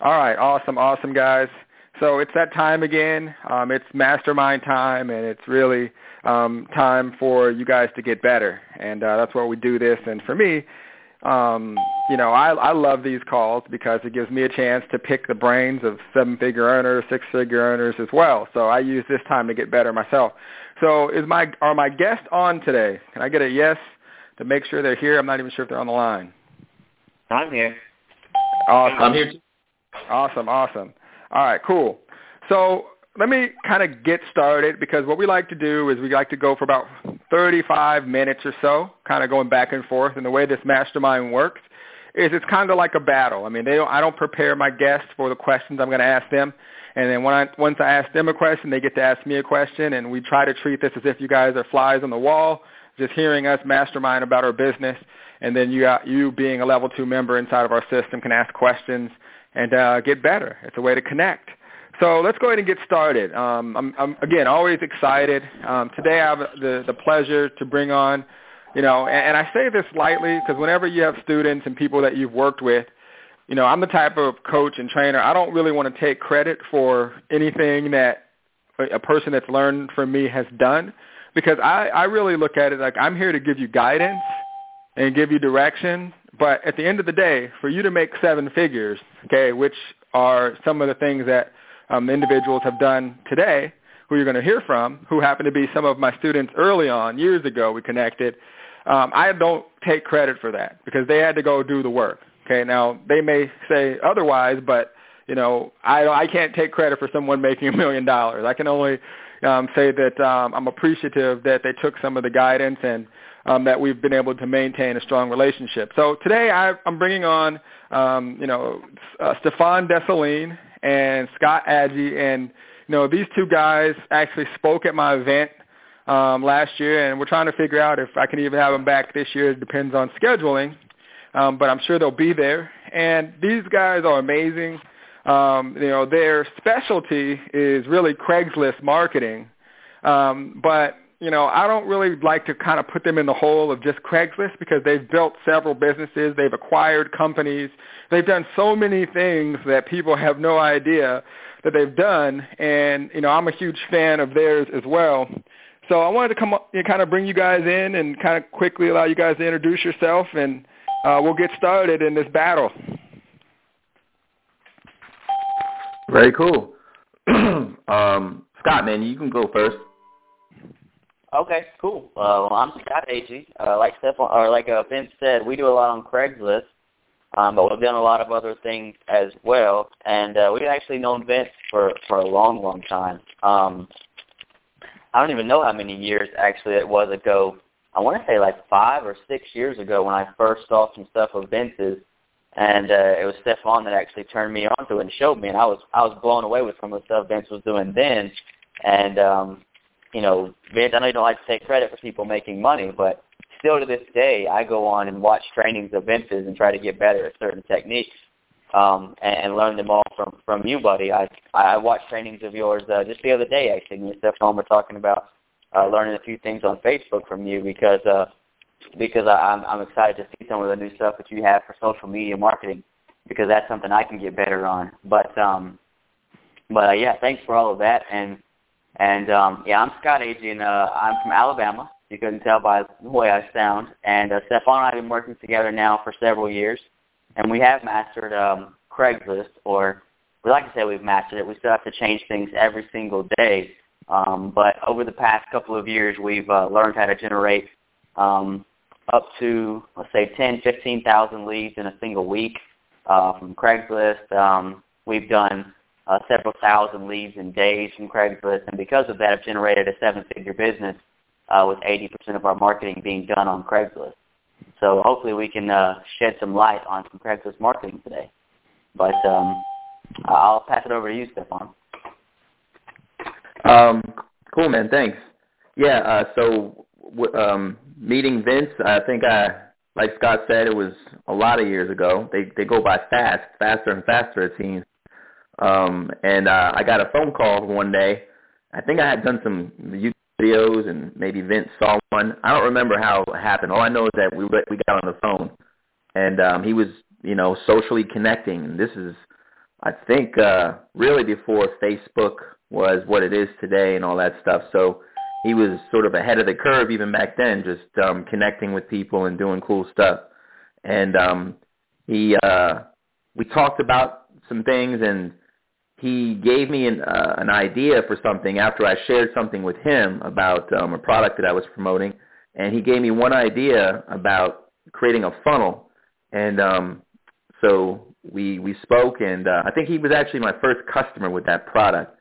All right, awesome, awesome, guys. So it's that time again. Um, it's mastermind time, and it's really um, time for you guys to get better. And uh, that's why we do this. And for me, um, you know, I, I love these calls because it gives me a chance to pick the brains of seven-figure earners, six-figure earners as well. So I use this time to get better myself. So is my are my guests on today? Can I get a yes to make sure they're here? I'm not even sure if they're on the line. I'm here. Awesome. I'm here too. Awesome, awesome. All right, cool. So let me kind of get started because what we like to do is we like to go for about 35 minutes or so, kind of going back and forth. And the way this mastermind works is it's kind of like a battle. I mean, they don't, I don't prepare my guests for the questions I'm going to ask them. And then when I, once I ask them a question, they get to ask me a question. And we try to treat this as if you guys are flies on the wall, just hearing us mastermind about our business. And then you, you being a level two member inside of our system can ask questions and uh, get better. It's a way to connect. So let's go ahead and get started. Um, I'm, I'm, again always excited. Um, today I have the, the pleasure to bring on, you know, and, and I say this lightly because whenever you have students and people that you've worked with, you know, I'm the type of coach and trainer. I don't really want to take credit for anything that a person that's learned from me has done because I, I really look at it like I'm here to give you guidance and give you direction. But at the end of the day, for you to make seven figures, okay, which are some of the things that um, individuals have done today, who you're going to hear from, who happen to be some of my students early on, years ago we connected, um, I don't take credit for that because they had to go do the work. Okay, now they may say otherwise, but you know I I can't take credit for someone making a million dollars. I can only um, say that um, I'm appreciative that they took some of the guidance and um, that we've been able to maintain a strong relationship. So today I, I'm bringing on um, you know uh, Stefan Desalines and Scott Agee. And, you know, these two guys actually spoke at my event um, last year, and we're trying to figure out if I can even have them back this year. It depends on scheduling, um, but I'm sure they'll be there. And these guys are amazing. Um, you know, their specialty is really Craigslist marketing, um, but you know, I don't really like to kind of put them in the hole of just Craigslist because they've built several businesses, they've acquired companies, they've done so many things that people have no idea that they've done, and you know, I'm a huge fan of theirs as well. So I wanted to come up and kind of bring you guys in and kind of quickly allow you guys to introduce yourself, and uh, we'll get started in this battle. Very cool. um, Scott, man, you can go first. Okay, cool. Uh, well, I'm Scott Agee. Uh, like Stefan, or like uh, Vince said, we do a lot on Craigslist, um, but we've done a lot of other things as well. And uh, we've actually known Vince for for a long, long time. Um, I don't even know how many years actually it was ago. I want to say like five or six years ago when I first saw some stuff of Vince's, and uh, it was Stefan that actually turned me on to it and showed me, and I was I was blown away with some of the stuff Vince was doing then. And um, you know, Vince, I know you don't like to take credit for people making money, but still to this day, I go on and watch trainings of Vince's and try to get better at certain techniques um, and, and learn them all from from you, buddy. I I watched trainings of yours uh, just the other day, actually. Me and Stefan were talking about uh, learning a few things on Facebook from you because uh, because I, I'm I'm excited to see some of the new stuff that you have for social media marketing because that's something I can get better on. But um, but uh, yeah, thanks for all of that and and um, yeah, I'm Scott Agee, and uh, I'm from Alabama. You couldn't tell by the way I sound. And uh, Stefan and I have been working together now for several years, and we have mastered um, Craigslist, or we like to say we've mastered it. We still have to change things every single day. Um, but over the past couple of years, we've uh, learned how to generate um, up to, let's say, 10, 15,000 leads in a single week uh, from Craigslist. Um, we've done uh, several thousand leads in days from Craigslist, and because of that, I've generated a seven-figure business uh, with 80% of our marketing being done on Craigslist. So hopefully we can uh, shed some light on some Craigslist marketing today. But um, I'll pass it over to you, Stefan. Um, cool, man. Thanks. Yeah. Uh, so um, meeting Vince, I think I, like Scott said, it was a lot of years ago. They they go by fast, faster and faster it seems. Um, and uh, I got a phone call one day. I think I had done some YouTube videos, and maybe Vince saw one. I don't remember how it happened. All I know is that we we got on the phone, and um, he was you know socially connecting. This is I think uh, really before Facebook was what it is today and all that stuff. So he was sort of ahead of the curve even back then, just um, connecting with people and doing cool stuff. And um, he, uh, we talked about some things, and he gave me an, uh, an idea for something after I shared something with him about um, a product that I was promoting, and he gave me one idea about creating a funnel. And um, so we we spoke, and uh, I think he was actually my first customer with that product.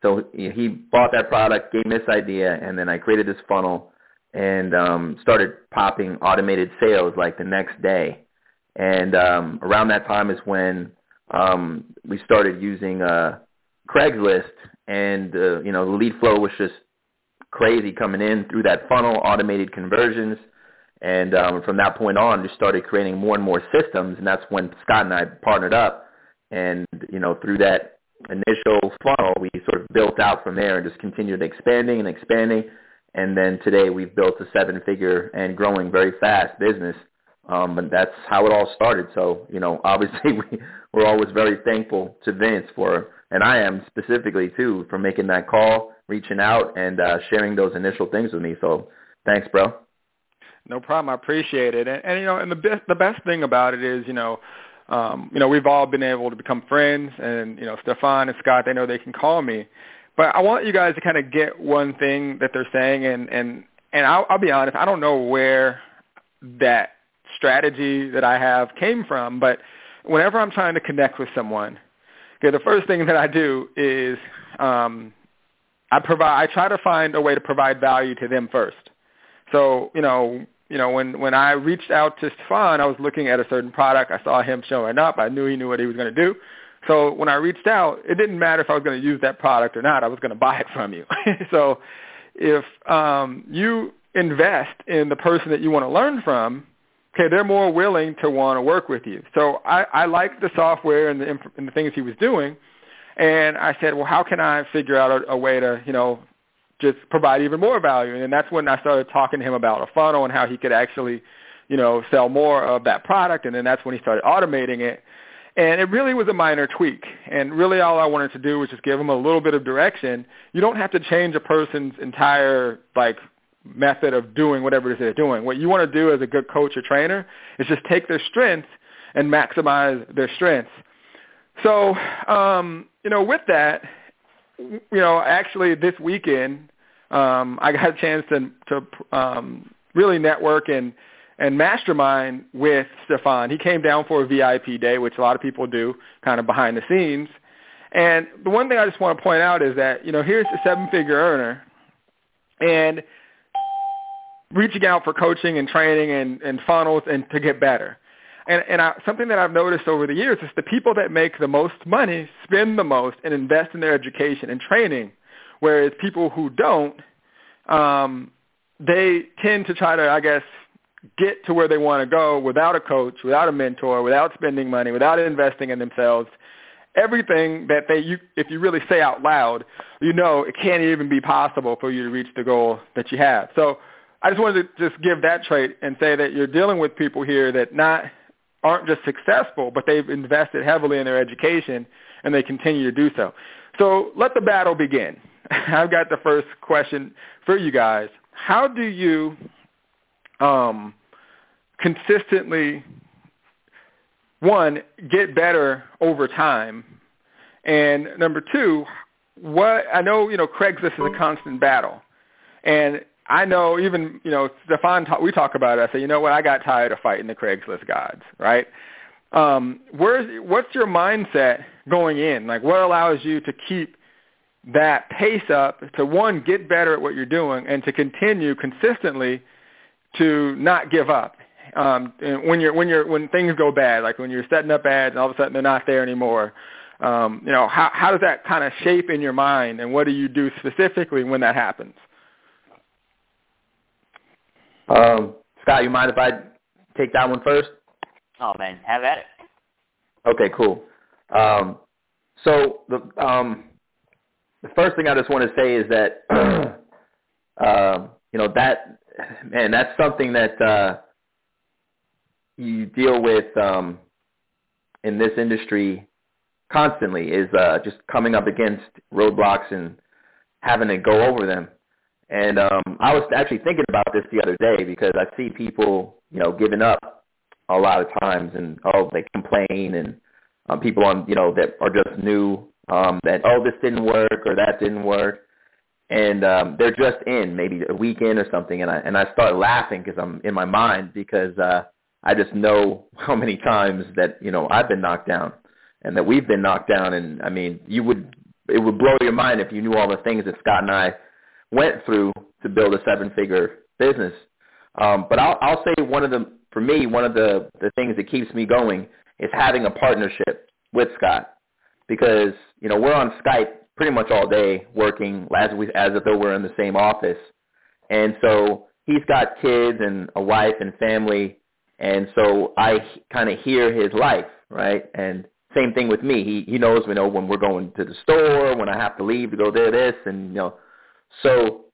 So he bought that product, gave me this idea, and then I created this funnel and um, started popping automated sales like the next day. And um, around that time is when um, we started using uh, Craigslist, and uh, you know the lead flow was just crazy coming in through that funnel, automated conversions. And um, from that point on, just started creating more and more systems, and that's when Scott and I partnered up. And you know, through that initial funnel, we sort of built out from there and just continued expanding and expanding. And then today we've built a seven-figure and growing very fast business. Um, and that's how it all started. So, you know, obviously we, we're always very thankful to Vince for, and I am specifically too, for making that call, reaching out, and uh, sharing those initial things with me. So thanks, bro. No problem. I appreciate it. And, and you know, and the best the best thing about it is, you know, um, you know, we've all been able to become friends, and you know, Stefan and Scott, they know they can call me. But I want you guys to kind of get one thing that they're saying, and and and I'll, I'll be honest, I don't know where that strategy that I have came from, but whenever I'm trying to connect with someone, okay, the first thing that I do is um, I provide, I try to find a way to provide value to them first. So you know, you know, when when I reached out to Stefan, I was looking at a certain product. I saw him showing up. I knew he knew what he was going to do. So when I reached out, it didn't matter if I was going to use that product or not. I was going to buy it from you. so if um, you invest in the person that you want to learn from, okay, they're more willing to want to work with you. So I, I liked the software and the, and the things he was doing, and I said, well, how can I figure out a, a way to, you know, just provide even more value. And that's when I started talking to him about a funnel and how he could actually, you know, sell more of that product. And then that's when he started automating it. And it really was a minor tweak. And really all I wanted to do was just give him a little bit of direction. You don't have to change a person's entire, like, method of doing whatever it is they're doing. What you want to do as a good coach or trainer is just take their strengths and maximize their strengths. So, um, you know, with that, you know, actually this weekend, um, I got a chance to to um, really network and and mastermind with Stefan. He came down for a VIP day, which a lot of people do, kind of behind the scenes. And the one thing I just want to point out is that you know here's a seven-figure earner, and reaching out for coaching and training and, and funnels and to get better. And, and I, something that I've noticed over the years is the people that make the most money spend the most and invest in their education and training, whereas people who don't, um, they tend to try to, I guess, get to where they want to go without a coach, without a mentor, without spending money, without investing in themselves. Everything that they, you, if you really say out loud, you know it can't even be possible for you to reach the goal that you have. So I just wanted to just give that trait and say that you're dealing with people here that not aren't just successful, but they've invested heavily in their education, and they continue to do so. So let the battle begin. I've got the first question for you guys. How do you um, consistently, one, get better over time? And number two, what I know, you know, Craigslist is a constant battle. And I know even, you know, Stefan, we talk about it. I say, you know what, I got tired of fighting the Craigslist gods, right? Um, where's, what's your mindset going in? Like what allows you to keep that pace up to one, get better at what you're doing and to continue consistently to not give up. Um, when you're, when you're, when things go bad, like when you're setting up ads and all of a sudden they're not there anymore, um, you know, how, how does that kind of shape in your mind and what do you do specifically when that happens? Um, Scott, you mind if I take that one first? Oh man, have at it. Okay, cool. Um, so the um, the first thing I just want to say is that uh, you know that man, that's something that uh, you deal with um, in this industry constantly is uh, just coming up against roadblocks and having to go over them. And um, I was actually thinking about this the other day because I see people, you know, giving up a lot of times, and oh, they complain, and um, people on, you know, that are just new, um, that oh, this didn't work or that didn't work, and um, they're just in maybe a weekend or something, and I and I start laughing because I'm in my mind because uh, I just know how many times that you know I've been knocked down, and that we've been knocked down, and I mean, you would it would blow your mind if you knew all the things that Scott and I went through to build a seven-figure business. Um, but I'll, I'll say one of the, for me, one of the, the things that keeps me going is having a partnership with Scott because, you know, we're on Skype pretty much all day working as, we, as if though we're in the same office. And so he's got kids and a wife and family. And so I kind of hear his life, right? And same thing with me. He he knows, you know, when we're going to the store, when I have to leave to go there, this, and you know, so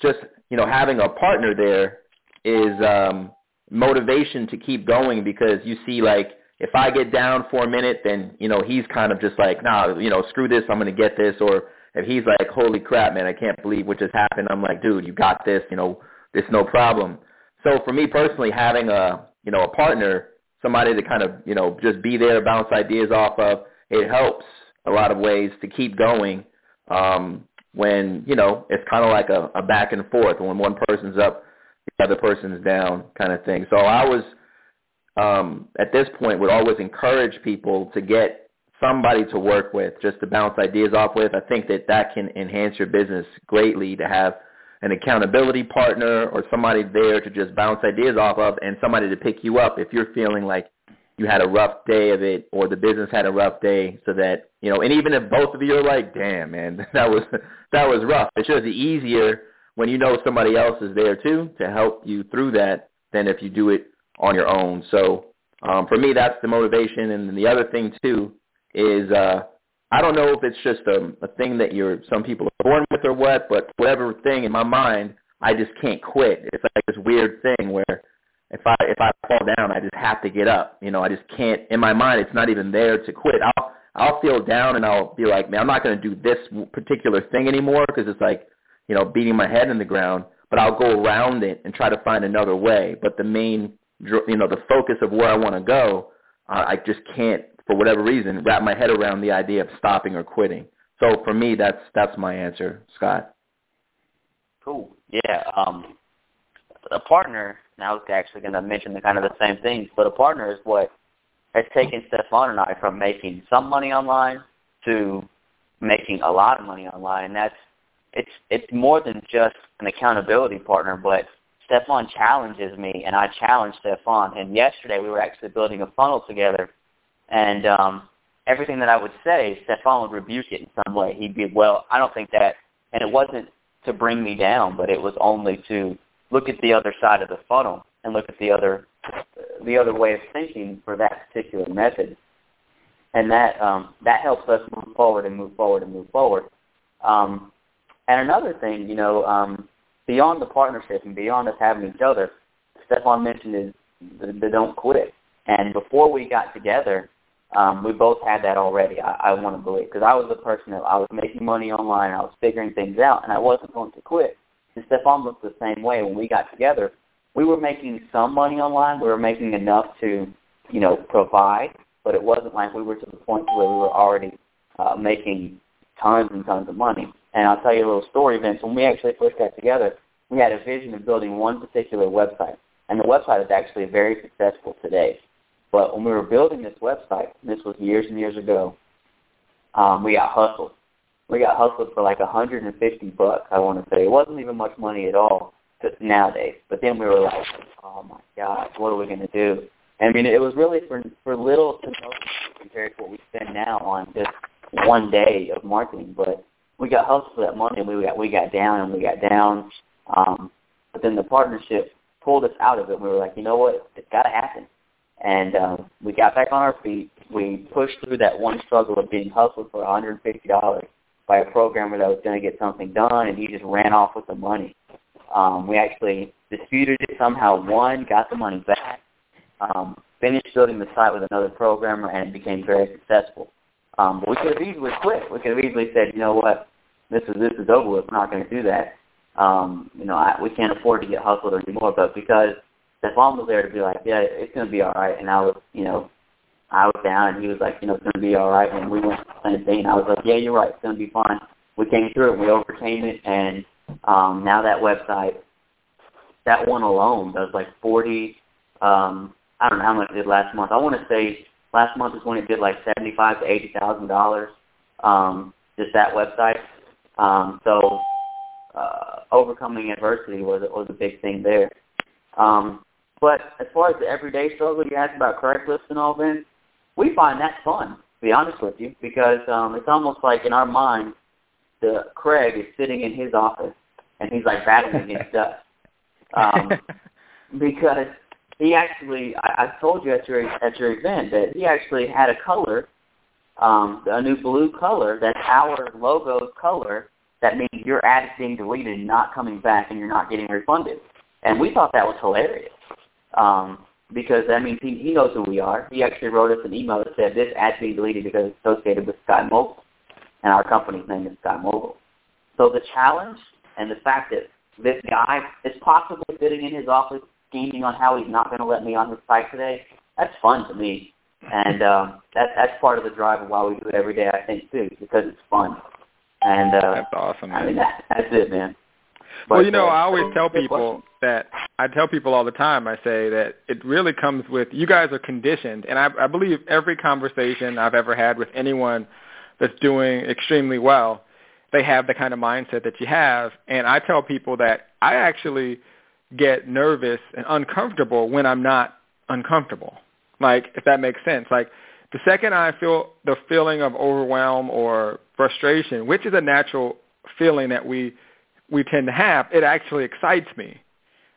just you know, having a partner there is um, motivation to keep going because you see, like, if I get down for a minute, then you know he's kind of just like, nah, you know, screw this, I'm gonna get this, or if he's like, holy crap, man, I can't believe what just happened, I'm like, dude, you got this, you know, this no problem. So for me personally, having a you know a partner somebody to kind of, you know, just be there, bounce ideas off of. It helps a lot of ways to keep going um, when, you know, it's kind of like a, a back and forth. When one person's up, the other person's down kind of thing. So I was, um, at this point, would always encourage people to get somebody to work with, just to bounce ideas off with. I think that that can enhance your business greatly to have – an accountability partner or somebody there to just bounce ideas off of and somebody to pick you up if you're feeling like you had a rough day of it or the business had a rough day so that you know and even if both of you are like damn man that was that was rough it's just easier when you know somebody else is there too to help you through that than if you do it on your own so um for me that's the motivation and the other thing too is uh I don't know if it's just a, a thing that you're some people are born with or what, but whatever thing in my mind, I just can't quit. It's like this weird thing where if I if I fall down, I just have to get up. You know, I just can't. In my mind, it's not even there to quit. I'll I'll feel down and I'll be like, man, I'm not going to do this particular thing anymore because it's like, you know, beating my head in the ground. But I'll go around it and try to find another way. But the main, you know, the focus of where I want to go, I just can't for whatever reason, wrap my head around the idea of stopping or quitting. So for me, that's that's my answer, Scott. Cool. Yeah. Um, a partner. Now I was actually going to mention the kind of the same things, but a partner is what has taken Stefan and I from making some money online to making a lot of money online, and that's it's it's more than just an accountability partner, but Stefan challenges me, and I challenge Stefan. And yesterday we were actually building a funnel together and um, everything that I would say, Stefan would rebuke it in some way. He'd be, well, I don't think that, and it wasn't to bring me down, but it was only to look at the other side of the funnel and look at the other the other way of thinking for that particular method. And that um, that helps us move forward and move forward and move forward. Um, and another thing, you know, um, beyond the partnership and beyond us having each other, Stefan mentioned is the, the don't quit. And before we got together, um, we both had that already. I, I want to believe because I was the person that I was making money online. I was figuring things out, and I wasn't going to quit. And Stefan was the same way. When we got together, we were making some money online. We were making enough to, you know, provide, but it wasn't like we were to the point where we were already uh, making tons and tons of money. And I'll tell you a little story, Vince. When we actually first got together, we had a vision of building one particular website, and the website is actually very successful today. But when we were building this website, this was years and years ago, um, we got hustled. We got hustled for like 150 bucks. I want to say it wasn't even much money at all nowadays. But then we were like, oh my gosh, what are we to do? I mean, it was really for for little to no compared to what we spend now on just one day of marketing. But we got hustled for that money, and we got we got down and we got down. Um, but then the partnership pulled us out of it. We were like, you know what? It's got to happen. And um, we got back on our feet. We pushed through that one struggle of being hustled for $150 by a programmer that was going to get something done, and he just ran off with the money. Um, we actually disputed it somehow, won, got the money back, um, finished building the site with another programmer, and it became very successful. Um, but we could have easily quit. We could have easily said, you know what, this is this is over with. We're not going to do that. Um, you know, I, we can't afford to get hustled anymore. But because Stefan was there to be like, yeah, it's going to be all right, and I was, you know, I was down, and he was like, you know, it's to be all right. And we went to the same thing. And I was like, yeah, you're right, it's to be fine. We came through it, we overcame it, and um, now that website, that one alone does like 40. Um, I don't know how much it did last month. I want to say last month is when it did like seventy-five to eighty thousand dollars. Um, just that website. Um, so uh, overcoming adversity was was a big thing there. Um, but as far as the everyday struggle you asked about Craigslist and all that, we find that fun. To be honest with you, because um, it's almost like in our mind, the Craig is sitting in his office and he's like battling against us. Um, because he actually, I, I told you at your at your event that he actually had a color, um, a new blue color that's our logo's color. That means your ad is being deleted and not coming back, and you're not getting refunded. And we thought that was hilarious um, because that means he, he knows who we are. He actually wrote us an email that said this ad's being deleted because it's associated with Sky Mobile, and our company's name is Sky Mobile. So the challenge and the fact that this guy is possibly sitting in his office scheming on how he's not going to let me on his site today, that's fun to me. And um, that, that's part of the drive of why we do it every day, I think, too, because it's fun. And uh, That's awesome, man. I mean, that, that's it, man. But, well, you know, uh, I always tell people that I tell people all the time. I say that it really comes with you guys are conditioned, and I, I believe every conversation I've ever had with anyone that's doing extremely well, they have the kind of mindset that you have. And I tell people that I actually get nervous and uncomfortable when I'm not uncomfortable. Like if that makes sense. Like the second I feel the feeling of overwhelm or frustration, which is a natural feeling that we we tend to have, it actually excites me.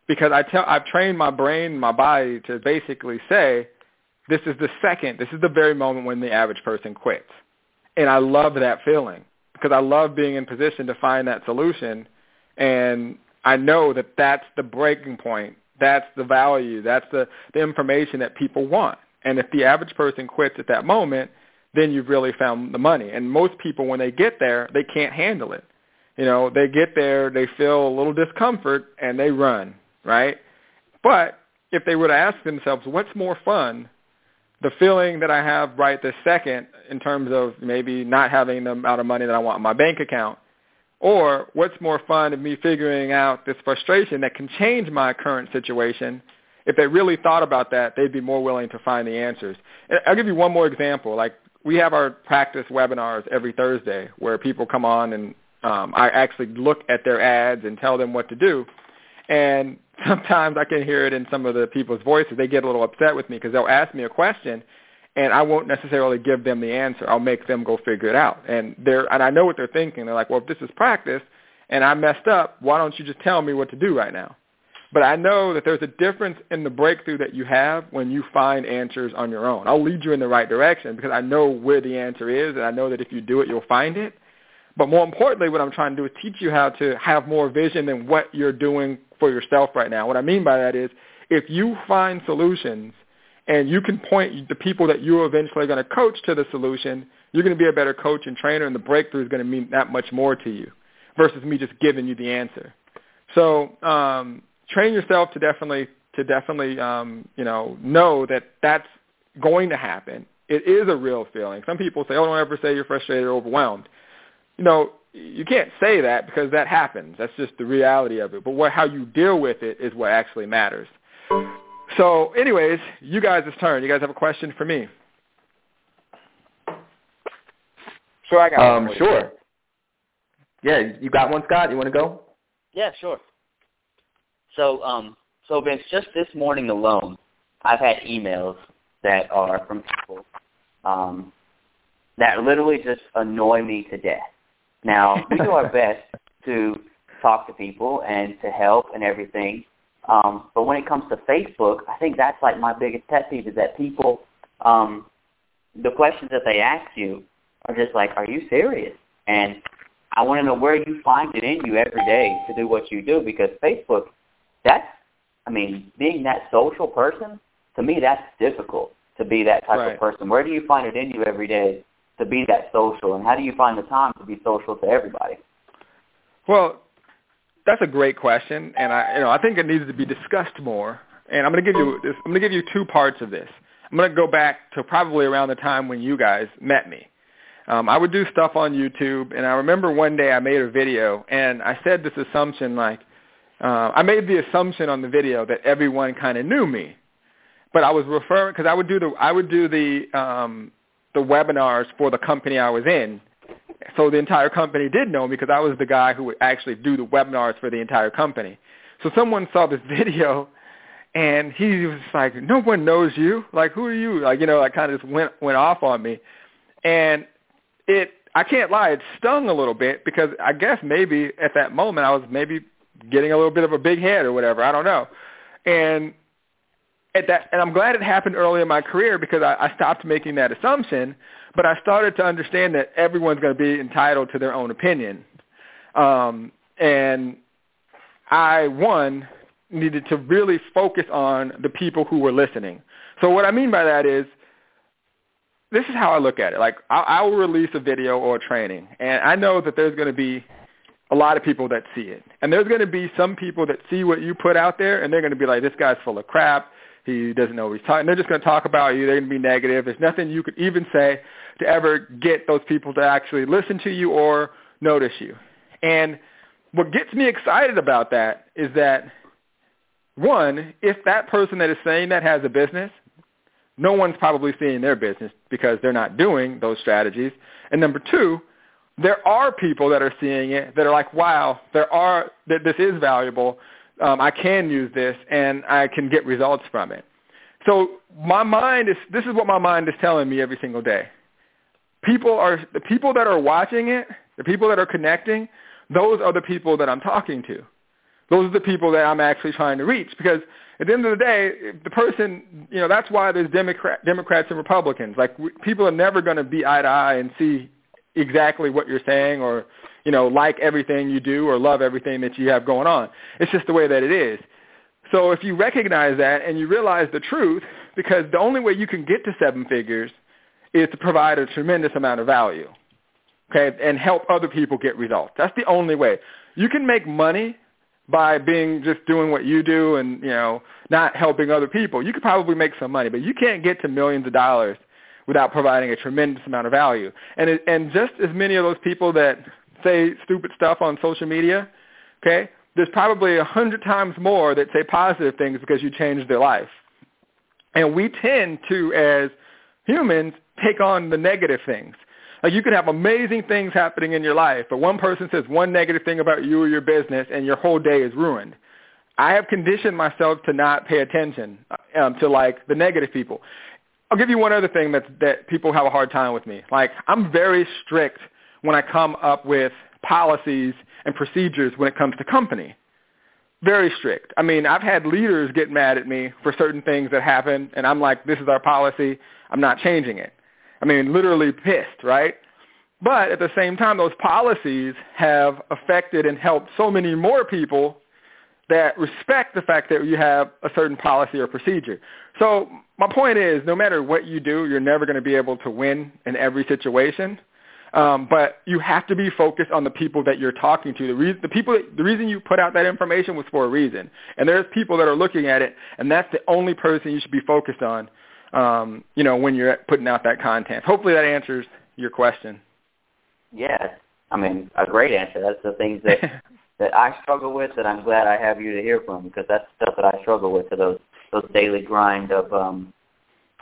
Because I tell I've trained my brain, my body to basically say, this is the second, this is the very moment when the average person quits, and I love that feeling. Because I love being in position to find that solution, and I know that that's the breaking point, that's the value, that's the the information that people want, and if the average person quits at that moment, then you've really found the money. And most people, when they get there, they can't handle it you know, they get there, they feel a little discomfort, and they run, right? But if they were to ask themselves, what's more fun, the feeling that I have right this second in terms of maybe not having the amount of money that I want in my bank account, or what's more fun of me figuring out this frustration that can change my current situation, if they really thought about that, they'd be more willing to find the answers. And I'll give you one more example. Like we have our practice webinars every Thursday where people come on and um, I actually look at their ads and tell them what to do. And sometimes I can hear it in some of the people's voices. They get a little upset with me because they'll ask me a question, and I won't necessarily give them the answer. I'll make them go figure it out. And they're and I know what they're thinking. They're like, well, if this is practice and I messed up, why don't you just tell me what to do right now? But I know that there's a difference in the breakthrough that you have when you find answers on your own. I'll lead you in the right direction because I know where the answer is, and I know that if you do it, you'll find it. But more importantly, what I'm trying to do is teach you how to have more vision than what you're doing for yourself right now. What I mean by that is if you find solutions and you can point the people that you're eventually going to coach to the solution, you're going to be a better coach and trainer, and the breakthrough is going to mean that much more to you versus me just giving you the answer. So um, train yourself to definitely to definitely um, you know know that that's going to happen. It is a real feeling. Some people say, "Oh, don't ever say you're frustrated or overwhelmed." You know, you can't say that because that happens. That's just the reality of it. But what, how you deal with it is what actually matters. So anyways, you guys' turn. You guys have a question for me? Sure, I got Um, one. sure. Yeah, you got one, Scott? You want to go? Yeah, sure. So, um, so Vince, just this morning alone, I've had emails that are from people um, that literally just annoy me to death. Now, we do our best to talk to people and to help and everything, um, but when it comes to Facebook, I think that's like my biggest pet peeve is that people, um, the questions that they ask you are just like, "Are you serious?" And I want to know where you find it in you every day to do what you do because Facebook, that's, I mean, being that social person, to me, that's difficult to be that type Right. of person. Where do you find it in you every day to be that social, and how do you find the time to be social to everybody? Well, that's a great question, and I, you know, I think it needs to be discussed more. And I'm going to give you. I'm going to give you two parts of this. I'm going to go back to probably around the time when you guys met me. Um, I would do stuff on YouTube, and I remember one day I made a video, and I said this assumption like, uh, I made the assumption on the video that everyone kind of knew me, but I was referring because I would do the I would do the um, the webinars for the company I was in, so the entire company did know me because I was the guy who would actually do the webinars for the entire company. So someone saw this video and he was like, "No one knows you. Like, who are you?" Like, you know, like kind of just went went off on me, and it. I can't lie, it stung a little bit because I guess maybe at that moment I was maybe getting a little bit of a big head or whatever. I don't know, and at that, and I'm glad it happened early in my career because I, I stopped making that assumption. But I started to understand that everyone's going to be entitled to their own opinion, um, and I one needed to really focus on the people who were listening. So what I mean by that is, this is how I look at it. Like I, I will release a video or a training, and I know that there's going to be a lot of people that see it, and there's going to be some people that see what you put out there, and they're going to be like, "This guy's full of crap. He doesn't know what he's talking." They're just going to talk about you. They're going to be negative. There's nothing you could even say to ever get those people to actually listen to you or notice you. And what gets me excited about that is that one, if that person that is saying that has a business, no one's probably seeing their business because they're not doing those strategies. And number two, there are people that are seeing it that are like, wow, there are that this is valuable. Um, I can use this and I can get results from it. So my mind is this is what my mind is telling me every single day. People are the people that are watching it, the people that are connecting, those are the people that I'm talking to. Those are the people that I'm actually trying to reach because at the end of the day, the person, you know, that's why there's Democrat, Democrats and Republicans. Like people are never going to be eye to eye and see exactly what you're saying or, you know, like everything you do or love everything that you have going on. It's just the way that it is. So if you recognize that and you realize the truth, because the only way you can get to seven figures is to provide a tremendous amount of value, okay, and help other people get results. That's the only way. You can make money by being just doing what you do and you know not helping other people. You could probably make some money, but you can't get to millions of dollars without providing a tremendous amount of value. And it, and just as many of those people that say stupid stuff on social media, okay, there's probably a hundred times more that say positive things because you changed their life. And we tend to, as humans, take on the negative things. Like you could have amazing things happening in your life, but one person says one negative thing about you or your business, and your whole day is ruined. I have conditioned myself to not pay attention um, to like the negative people. I'll give you one other thing that that people have a hard time with me. Like I'm very strict when I come up with policies and procedures when it comes to company. Very strict. I mean, I've had leaders get mad at me for certain things that happen, and I'm like, this is our policy. I'm not changing it. I mean, literally pissed, right? But at the same time, those policies have affected and helped so many more people that respect the fact that you have a certain policy or procedure. So my point is, no matter what you do, you're never going to be able to win in every situation. Um, but you have to be focused on the people that you're talking to. The, re- the people, that, the reason you put out that information was for a reason, and there's people that are looking at it, and that's the only person you should be focused on um, you know, when you're putting out that content. Hopefully that answers your question. Yeah, I mean, a great answer. That's the things that that I struggle with that I'm glad I have you to hear from because that's stuff that I struggle with to those those daily grind of um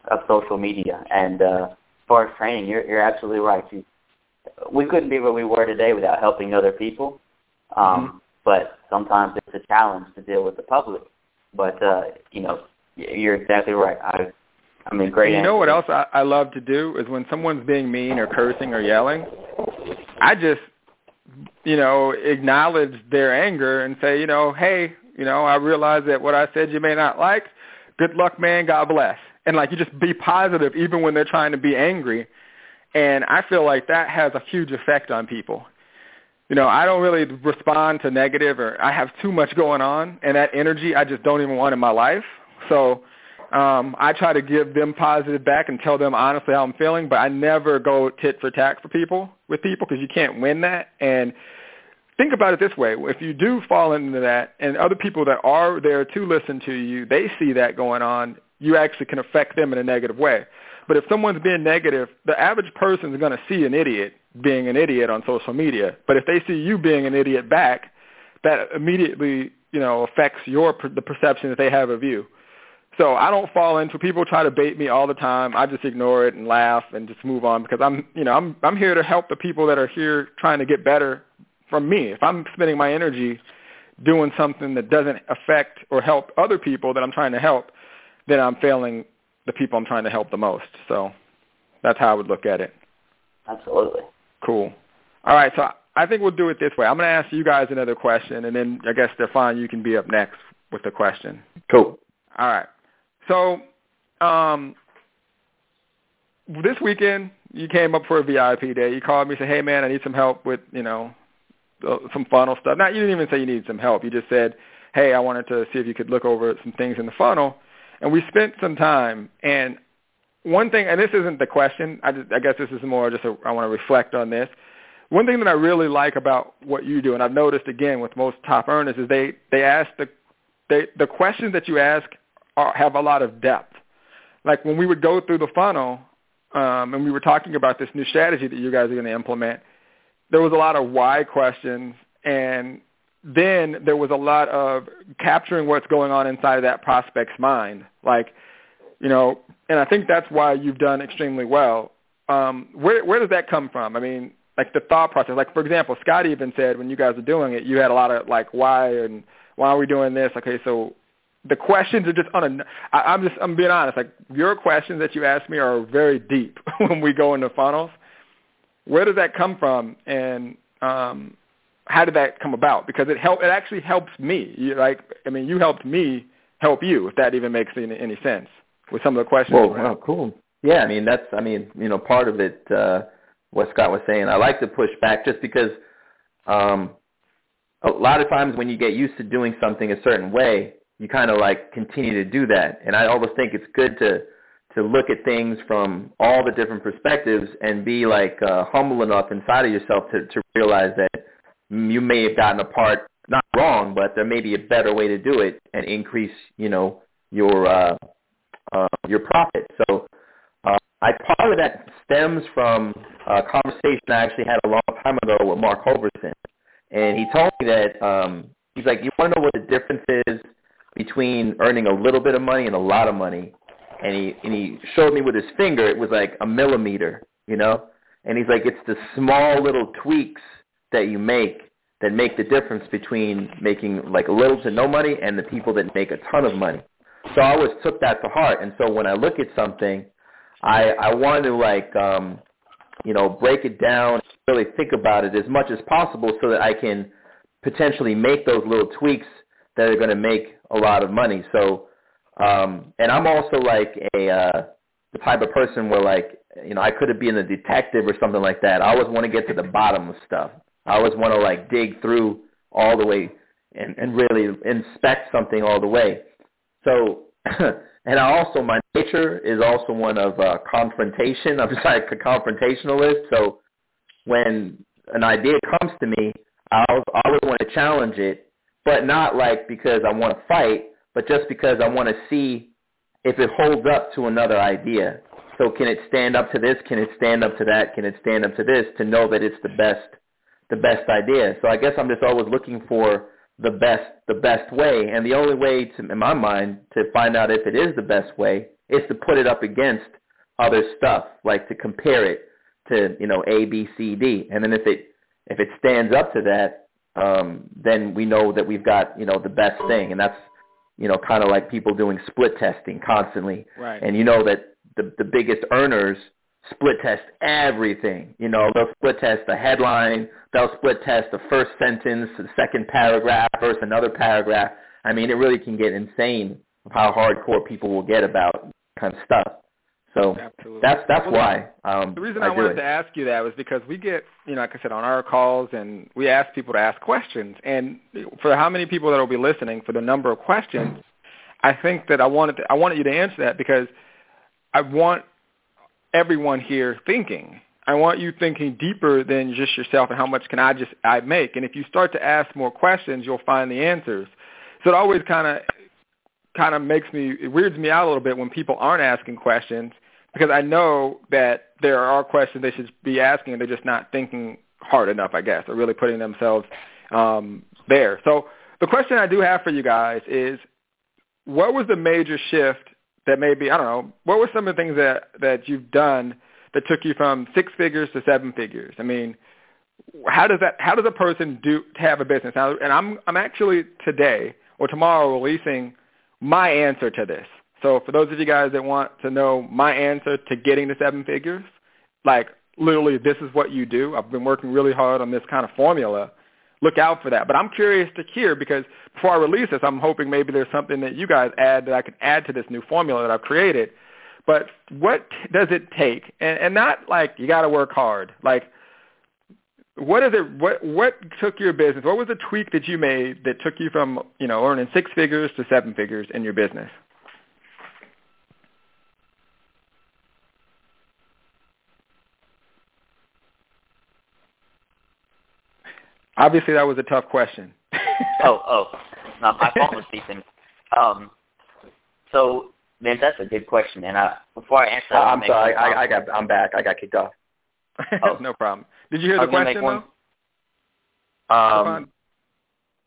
of social media. And uh, as far as training, you're you're absolutely right. You, we couldn't be where we were today without helping other people. Um, mm-hmm. But sometimes it's a challenge to deal with the public. But uh, you know, you're exactly right. I I mean, great. You know what else I, I love to do is when someone's being mean or cursing or yelling, I just, you know, acknowledge their anger and say, you know, hey, you know, I realize that what I said you may not like. Good luck, man. God bless. And like you just be positive even when they're trying to be angry. And I feel like that has a huge effect on people. You know, I don't really respond to negative or I have too much going on and that energy I just don't even want in my life. So Um, I try to give them positive back and tell them honestly how I'm feeling, but I never go tit for tat for people with people because you can't win that. And think about it this way: if you do fall into that, and other people that are there to listen to you, they see that going on, you actually can affect them in a negative way. But if someone's being negative, the average person is going to see an idiot being an idiot on social media. But if they see you being an idiot back, that immediately you know affects your the perception that they have of you. So I don't fall into people try to bait me all the time. I just ignore it and laugh and just move on because I'm you know I'm I'm here to help the people that are here trying to get better from me. If I'm spending my energy doing something that doesn't affect or help other people that I'm trying to help, then I'm failing the people I'm trying to help the most. So that's how I would look at it. Absolutely. Cool. All right, so I think we'll do it this way. I'm going to ask you guys another question, and then I guess Stefan, you can be up next with the question. Cool. All right. So um, this weekend, you came up for a VIP day. You called me, and said, "Hey, man, I need some help with you know some funnel stuff." Not you didn't even say you needed some help. You just said, "Hey, I wanted to see if you could look over some things in the funnel." And we spent some time. And one thing, and this isn't the question. I, just, I guess this is more just a, I want to reflect on this. One thing that I really like about what you do, and I've noticed again with most top earners, is they they ask the they the questions that you ask are, have a lot of depth. Like when we would go through the funnel, um, and we were talking about this new strategy that you guys are going to implement, there was a lot of why questions, and then there was a lot of capturing what's going on inside of that prospect's mind. Like, you know, and I think that's why you've done extremely well. Um, where where does that come from? I mean, like the thought process. Like for example, Scott even said when you guys were doing it, you had a lot of like why and why are we doing this? Okay, so the questions are just on a. I, I'm just I'm being honest. Like your questions that you ask me are very deep when we go into funnels. Where does that come from, and um, how did that come about? Because it help it actually helps me. You, like I mean, you helped me help you. If that even makes any, any sense with some of the questions. Well, wow, cool. Yeah, I mean that's I mean you know part of it. uh what Scott was saying. I like to push back just because um, a lot of times when you get used to doing something a certain way, you kind of like continue to do that. And I always think it's good to to look at things from all the different perspectives and be like uh, humble enough inside of yourself to to realize that you may have gotten a part not wrong, but there may be a better way to do it and increase, you know, your uh, uh, your profit. So I part of that stems from a conversation I actually had a long time ago with Mark Hoverson, and he told me that um, he's like, you want to know what the difference is between earning a little bit of money and a lot of money, and he and he showed me with his finger. It was like a millimeter, you know, and he's like, it's the small little tweaks that you make that make the difference between making like little to no money and the people that make a ton of money. So I always took that to heart, and so when I look at something I I want to like um, you know break it down, really think about it as much as possible, so that I can potentially make those little tweaks that are going to make a lot of money. So, um, and I'm also like a uh, the type of person where like you know I could have been a detective or something like that. I always want to get to the bottom of stuff. I always want to like dig through all the way and and really inspect something all the way. So and I also my nature is also one of uh, confrontation. I'm just like a confrontationalist. So when an idea comes to me, I always want to challenge it, but not like because I want to fight, but just because I want to see if it holds up to another idea. So can it stand up to this? Can it stand up to that? Can it stand up to this? To know that it's the best, the best idea. So I guess I'm just always looking for the best the best way. And the only way, to, in my mind, to find out if it is the best way is to put it up against other stuff, like to compare it to you know A, B, C, D, and then if it if it stands up to that, um, then we know that we've got you know the best thing, and that's you know kind of like people doing split testing constantly, right. and you know that the the biggest earners split test everything. You know, they'll split test the headline, they'll split test the first sentence, the second paragraph versus another paragraph. I mean, it really can get insane of how hardcore people will get about kind of stuff. So Absolutely. that's that's well, why. Um, the reason I, I, wanted it. to ask you that was because we get, you know, like I said, on our calls, and we ask people to ask questions. And for how many people that will be listening, for the number of questions, I think that I wanted to, I wanted you to answer that because I want everyone here thinking. I want you thinking deeper than just yourself and how much can I just I make. And if you start to ask more questions, you'll find the answers. So it always kind of kind of makes me it weirds me out a little bit when people aren't asking questions because I know that there are questions they should be asking and they're just not thinking hard enough, I guess, or really putting themselves um, there. So the question I do have for you guys is, what was the major shift that maybe I don't know? What were some of the things that that you've done that took you from six figures to seven figures? I mean, how does that? How does a person do have a business now? And I'm I'm actually today or tomorrow releasing my answer to this. So for those of you guys that want to know my answer to getting to seven figures, like literally this is what you do. I've been working really hard on this kind of formula look out for that. But I'm curious to hear because before I release this, I'm hoping maybe there's something that you guys add that I can add to this new formula that I've created. But what does it take? And, and not like you got to work hard. Like what is it? What what took your business? What was the tweak that you made that took you from you know earning six figures to seven figures in your business? Obviously, that was a tough question. oh, oh, no, my phone was beeping. Um, so, man, that's a good question. And I, before I answer, that, uh, I'm sorry, I, I got, I'm back. I got kicked off. oh. no problem. Did you hear the question though? Um,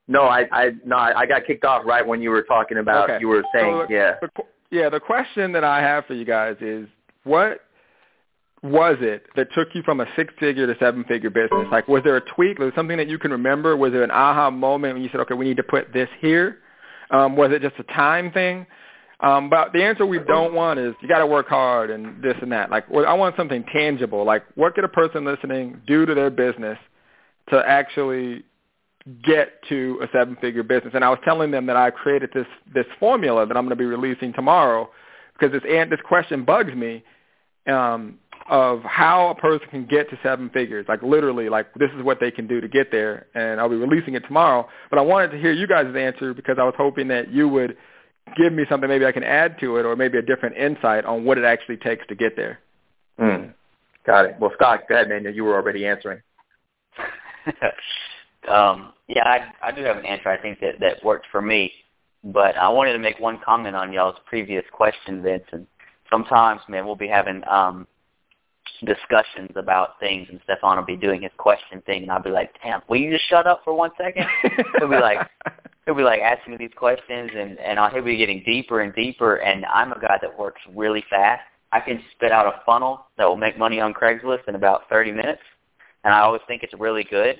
no, I, I, no, I got kicked off right when you were talking about. Okay. You were saying, so the, yeah, the, yeah. The question that I have for you guys is, what was it that took you from a six-figure to seven-figure business? Like, was there a tweak? Was there something that you can remember? Was there an aha moment when you said, okay, we need to put this here? Um, was it just a time thing? Um, but the answer we don't want is you got to work hard and this and that. Like, I want something tangible. Like, what could a person listening do to their business to actually get to a seven-figure business? And I was telling them that I created this this formula that I'm going to be releasing tomorrow because this this question bugs me. Um, of how a person can get to seven figures. Like literally, like this is what they can do to get there. And I'll be releasing it tomorrow. But I wanted to hear you guys' answer because I was hoping that you would give me something maybe I can add to it or maybe a different insight on what it actually takes to get there. Mm. Got it. Well, Scott, go ahead, man. You were already answering. um, yeah, I, I do have an answer. I think that that worked for me. But I wanted to make one comment on y'all's previous question, Vince. And sometimes, man, we'll be having um, discussions about things and Stefan will be doing his question thing and I'll be like, Damn, will you just shut up for one second? he'll be like he'll be like asking me these questions and, and I'll, he'll be getting deeper and deeper and I'm a guy that works really fast. I can spit out a funnel that will make money on Craigslist in about thirty minutes and I always think it's really good.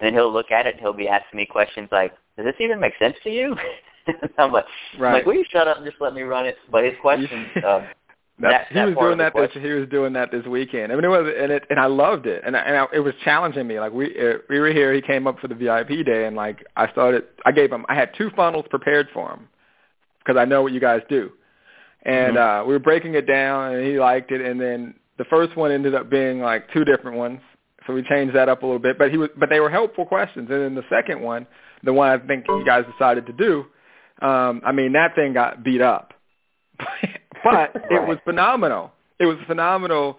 And then he'll look at it and he'll be asking me questions like, Does this even make sense to you? I'm like, right. I'm like, will you shut up and just let me run it? But his questions, uh, that, he that was doing that. This, he was doing that this weekend. I mean, it was and it and I loved it, and I, and I, it was challenging me. Like we uh, we were here. He came up for the VIP day, and like I started. I gave him. I had two funnels prepared for him because I know what you guys do, and mm-hmm. uh we were breaking it down, and he liked it. And then the first one ended up being like two different ones, so we changed that up a little bit. But he was, but they were helpful questions. And then the second one, the one I think you guys decided to do, um, I mean, that thing got beat up. but it was phenomenal. It was phenomenal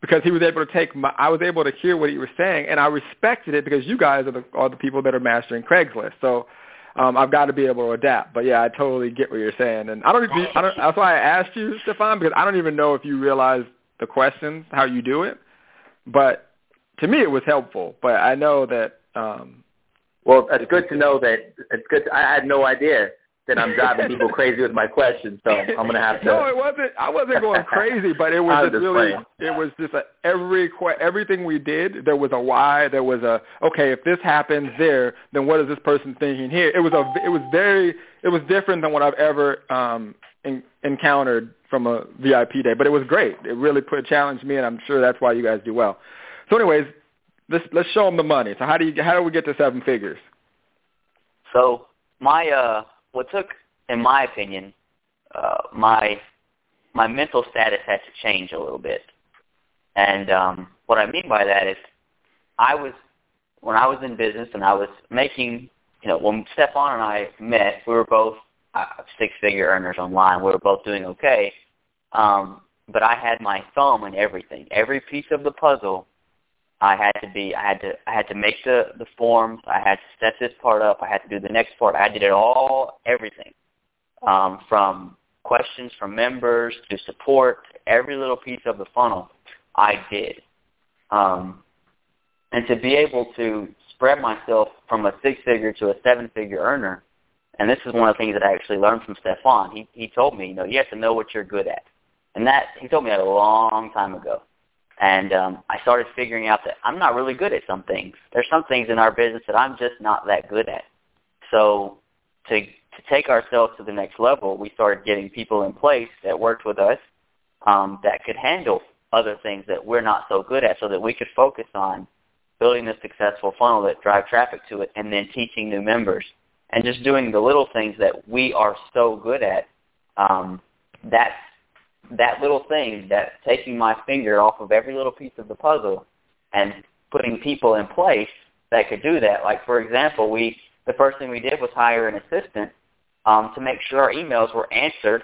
because he was able to take my, I was able to hear what he was saying and I respected it because you guys are the are the people that are mastering Craigslist. So um I've got to be able to adapt. But yeah, I totally get what you're saying. And I don't, I don't that's why I asked you, Stefan, because I don't even know if you realize the questions, how you do it. But to me it was helpful. But I know that um well, it's good to know that it's good. To, I had no idea then I'm driving people crazy with my questions. So I'm gonna have to. No, it wasn't. I wasn't going crazy, but it was just, just really. Playing. It was just a, every que- everything we did. There was a why. There was a okay. If this happens there, then what is this person thinking here? It was a. It was very. It was different than what I've ever um, in, encountered from a VIP day, but it was great. It really put challenged me, and I'm sure that's why you guys do well. So, anyways, let's let's show them the money. So, how do you how do we get to seven figures? So my uh what took, in my opinion, uh, my my mental status had to change a little bit. And um, what I mean by that is, I was when I was in business and I was making, you know, when Stefan and I met, we were both uh, six-figure earners online. We were both doing okay, um, but I had my thumb in everything. Every piece of the puzzle, I had to be. I had to. I had to make the the forms. I had to set this part up. I had to do the next part. I did it all. Everything, um, from questions from members to support. Every little piece of the funnel, I did. Um, and to be able to spread myself from a six-figure to a seven-figure earner, and this is one of the things that I actually learned from Stefan. He he told me, you know, you have to know what you're good at, and that he told me that a long time ago. And um, I started figuring out that I'm not really good at some things. There's some things in our business that I'm just not that good at. So to to take ourselves to the next level, we started getting people in place that worked with us um, that could handle other things that we're not so good at, so that we could focus on building a successful funnel that drive traffic to it, and then teaching new members and just doing the little things that we are so good at. Um, that that little thing, that taking my finger off of every little piece of the puzzle and putting people in place that could do that. Like for example, we the first thing we did was hire an assistant um, to make sure our emails were answered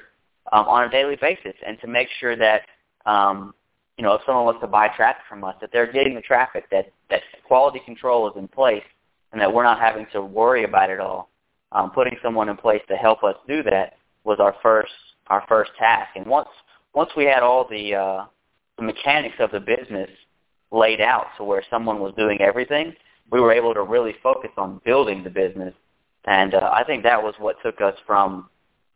um, on a daily basis, and to make sure that um, you know if someone wants to buy traffic from us, that they're getting the traffic, that that quality control is in place, and that we're not having to worry about it all um, putting someone in place to help us do that was our first our first task. And once once we had all the uh, the mechanics of the business laid out to where someone was doing everything, we were able to really focus on building the business. And uh, I think that was what took us from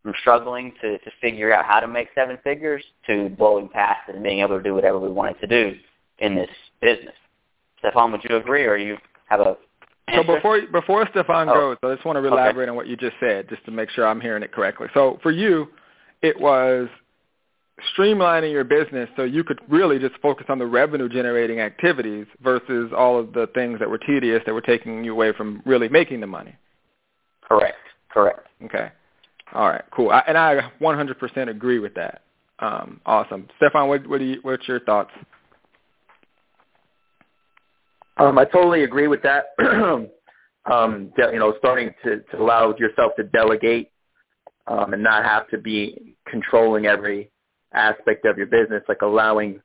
from struggling to, to figure out how to make seven figures to blowing past it and being able to do whatever we wanted to do in this business. Stefan, would you agree, or you have a so before before Stefan oh. goes, I just want to elaborate okay. on what you just said, just to make sure I'm hearing it correctly. So for you, it was streamlining your business so you could really just focus on the revenue generating activities versus all of the things that were tedious that were taking you away from really making the money. Correct. Correct. Okay. All right. Cool. I, and I 100% agree with that. Um, awesome. Stefan, what, what do you, what's your thoughts? Um, I totally agree with that. um, de- you know, starting to, to allow yourself to delegate um, and not have to be controlling every aspect of your business, like allowing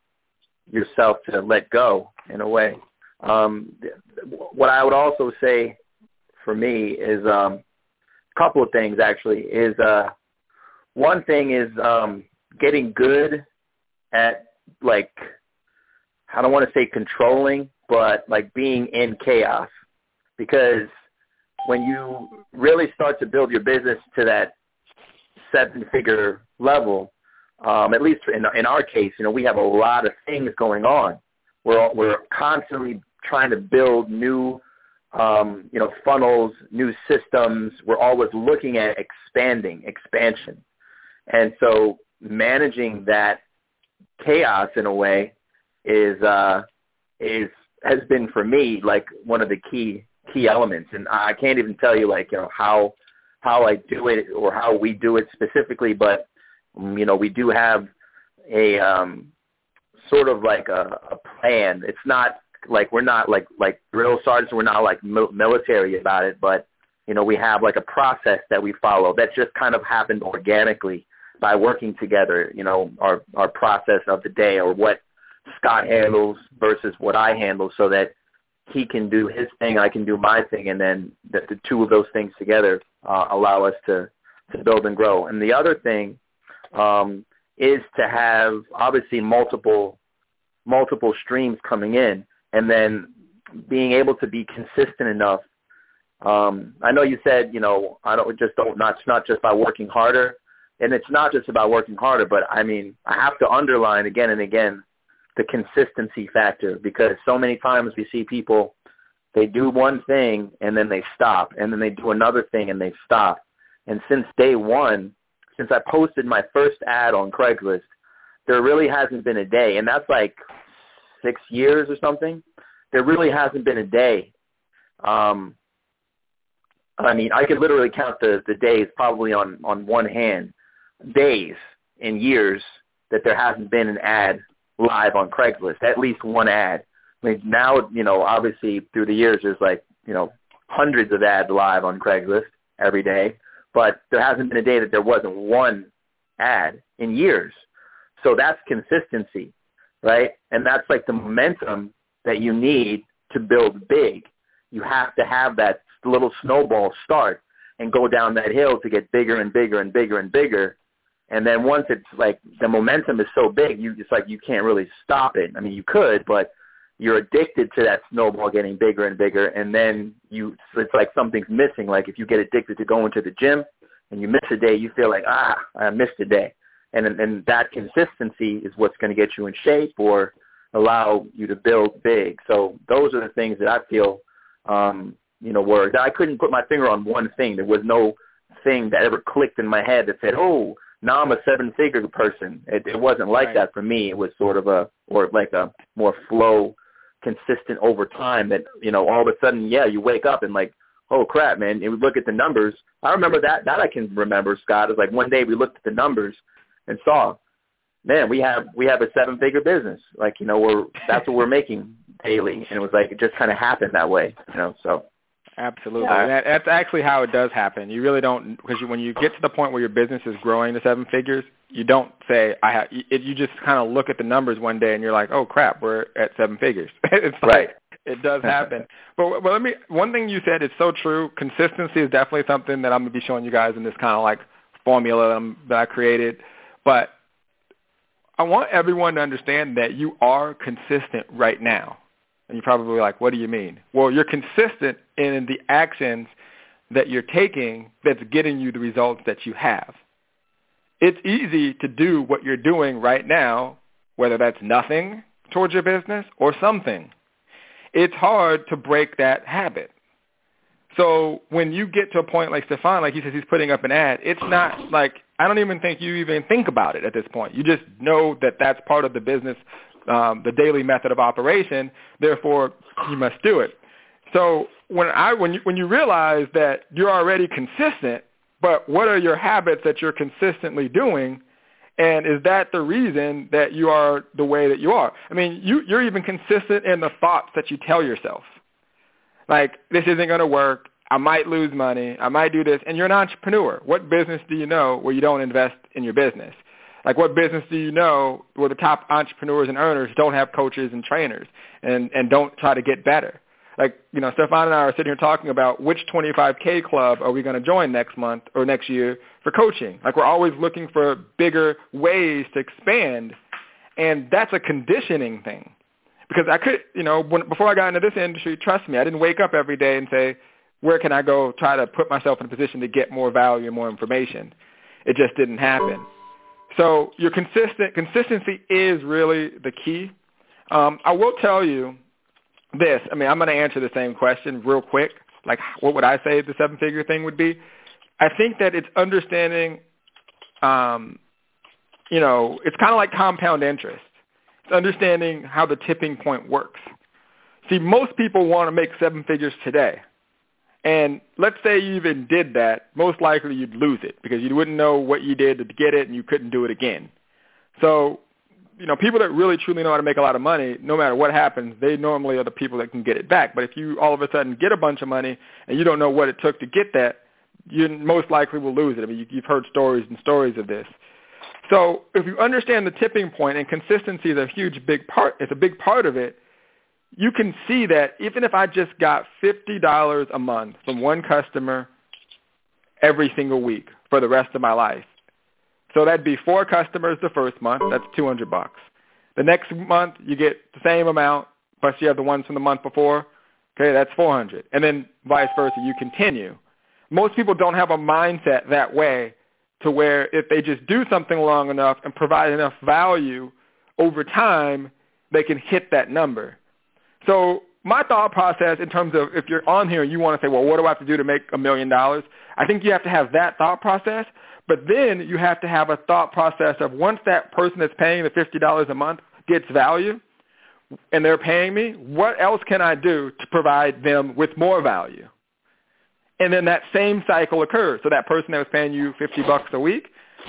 yourself to let go in a way. Um, what I would also say for me is um, a couple of things actually. Is uh, one thing is um, getting good at like I don't want to say controlling, but like being in chaos because when you really start to build your business to that seven figure level, um, at least in, in our case, you know, we have a lot of things going on. We're, we're constantly trying to build new, um, you know, funnels, new systems. We're always looking at expanding, expansion. And so managing that chaos in a way is, uh, is has been for me like one of the key key elements, and I can't even tell you like you know how how I do it or how we do it specifically, but you know we do have a um, sort of like a, a plan. It's not like we're not like like drill sergeants. We're not like mil- military about it, but you know we have like a process that we follow that just kind of happened organically by working together. You know our our process of the day or what Scott handles versus what I handle so that he can do his thing, I can do my thing, and then the, the two of those things together uh, allow us to, to build and grow. And the other thing um, is to have obviously multiple multiple streams coming in, and then being able to be consistent enough. Um, I know you said you know I don't just don't not it's not just by working harder, and it's not just about working harder, but I mean I have to underline again and again the consistency factor because so many times we see people they do one thing and then they stop and then they do another thing and they stop. And since day one, since I posted my first ad on Craigslist, there really hasn't been a day, and that's like six years or something. There really hasn't been a day. Um, I mean, I could literally count the the days probably on on one hand, days and years that there hasn't been an ad live on Craigslist, at least one ad. I mean, now, you know, obviously through the years, there's like, you know, hundreds of ads live on Craigslist every day. But there hasn't been a day that there wasn't one ad in years. So that's consistency, right? And that's like the momentum that you need to build big. You have to have that little snowball start and go down that hill to get bigger and bigger and bigger and bigger. And then once it's like the momentum is so big, you just like you can't really stop it. I mean, you could, but you're addicted to that snowball getting bigger and bigger and then you it's like something's missing like if you get addicted to going to the gym and you miss a day you feel like ah i missed a day and and that consistency is what's going to get you in shape or allow you to build big so those are the things that i feel um you know were i couldn't put my finger on one thing there was no thing that ever clicked in my head that said oh now I'm a seven figure person. It, it wasn't like right. that for me. It was sort of a or like a more flow consistent over time that, you know, all of a sudden, yeah, you wake up and like, oh crap, man, and we look at the numbers. I remember that, that I can remember, Scott. is like one day we looked at the numbers and saw, man, we have, we have a seven figure business. Like, you know, we're, that's what we're making daily. And it was like, it just kind of happened that way, you know, so. Absolutely. Yeah. That, that's actually how it does happen. You really don't because you, when you get to the point where your business is growing to seven figures, you don't say I have. It, you just kind of look at the numbers one day and you're like, oh crap, we're at seven figures. it's right. like it does happen. but but let me. One thing you said is so true. Consistency is definitely something that I'm gonna be showing you guys in this kind of like formula that, I'm, that I created. But I want everyone to understand that you are consistent right now. And you're probably like, what do you mean? Well, you're consistent in the actions that you're taking that's getting you the results that you have. It's easy to do what you're doing right now, whether that's nothing towards your business or something. It's hard to break that habit. So when you get to a point like Stefan, like he says he's putting up an ad, it's not like, I don't even think you even think about it at this point. You just know that that's part of the business um, the daily method of operation. Therefore, you must do it. So when I when you when you realize that you're already consistent, but what are your habits that you're consistently doing? And is that the reason that you are the way that you are? I mean, you, you're even consistent in the thoughts that you tell yourself. Like, this isn't going to work. I might lose money. I might do this. And you're an entrepreneur. What business do you know where you don't invest in your business? Like what business do you know where the top entrepreneurs and earners don't have coaches and trainers and, and don't try to get better? Like, you know, Stefan and I are sitting here talking about which 25K club are we going to join next month or next year for coaching. Like we're always looking for bigger ways to expand. And that's a conditioning thing. Because I could, you know, when, before I got into this industry, trust me, I didn't wake up every day and say, where can I go try to put myself in a position to get more value and more information? It just didn't happen. So your consistent consistency is really the key. Um, I will tell you this. I mean, I'm going to answer the same question real quick. Like, what would I say the seven-figure thing would be? I think that it's understanding. Um, you know, it's kind of like compound interest. It's understanding how the tipping point works. See, most people want to make seven figures today. And let's say you even did that, most likely you'd lose it because you wouldn't know what you did to get it and you couldn't do it again. So, you know, people that really truly know how to make a lot of money, no matter what happens, they normally are the people that can get it back. But if you all of a sudden get a bunch of money and you don't know what it took to get that, you most likely will lose it. I mean, you, you've heard stories and stories of this. So if you understand the tipping point and consistency is a huge big part, it's a big part of it, you can see that even if I just got $50 a month from one customer every single week for the rest of my life. So that'd be four customers the first month. That's 200 bucks. The next month you get the same amount, plus you have the ones from the month before. Okay, that's 400. And then vice versa, you continue. Most people don't have a mindset that way to where if they just do something long enough and provide enough value over time, they can hit that number. So my thought process in terms of if you're on here and you want to say, well, what do I have to do to make a million dollars? I think you have to have that thought process. But then you have to have a thought process of once that person that's paying the $50 a month gets value and they're paying me, what else can I do to provide them with more value? And then that same cycle occurs. So that person that was paying you 50 bucks a week,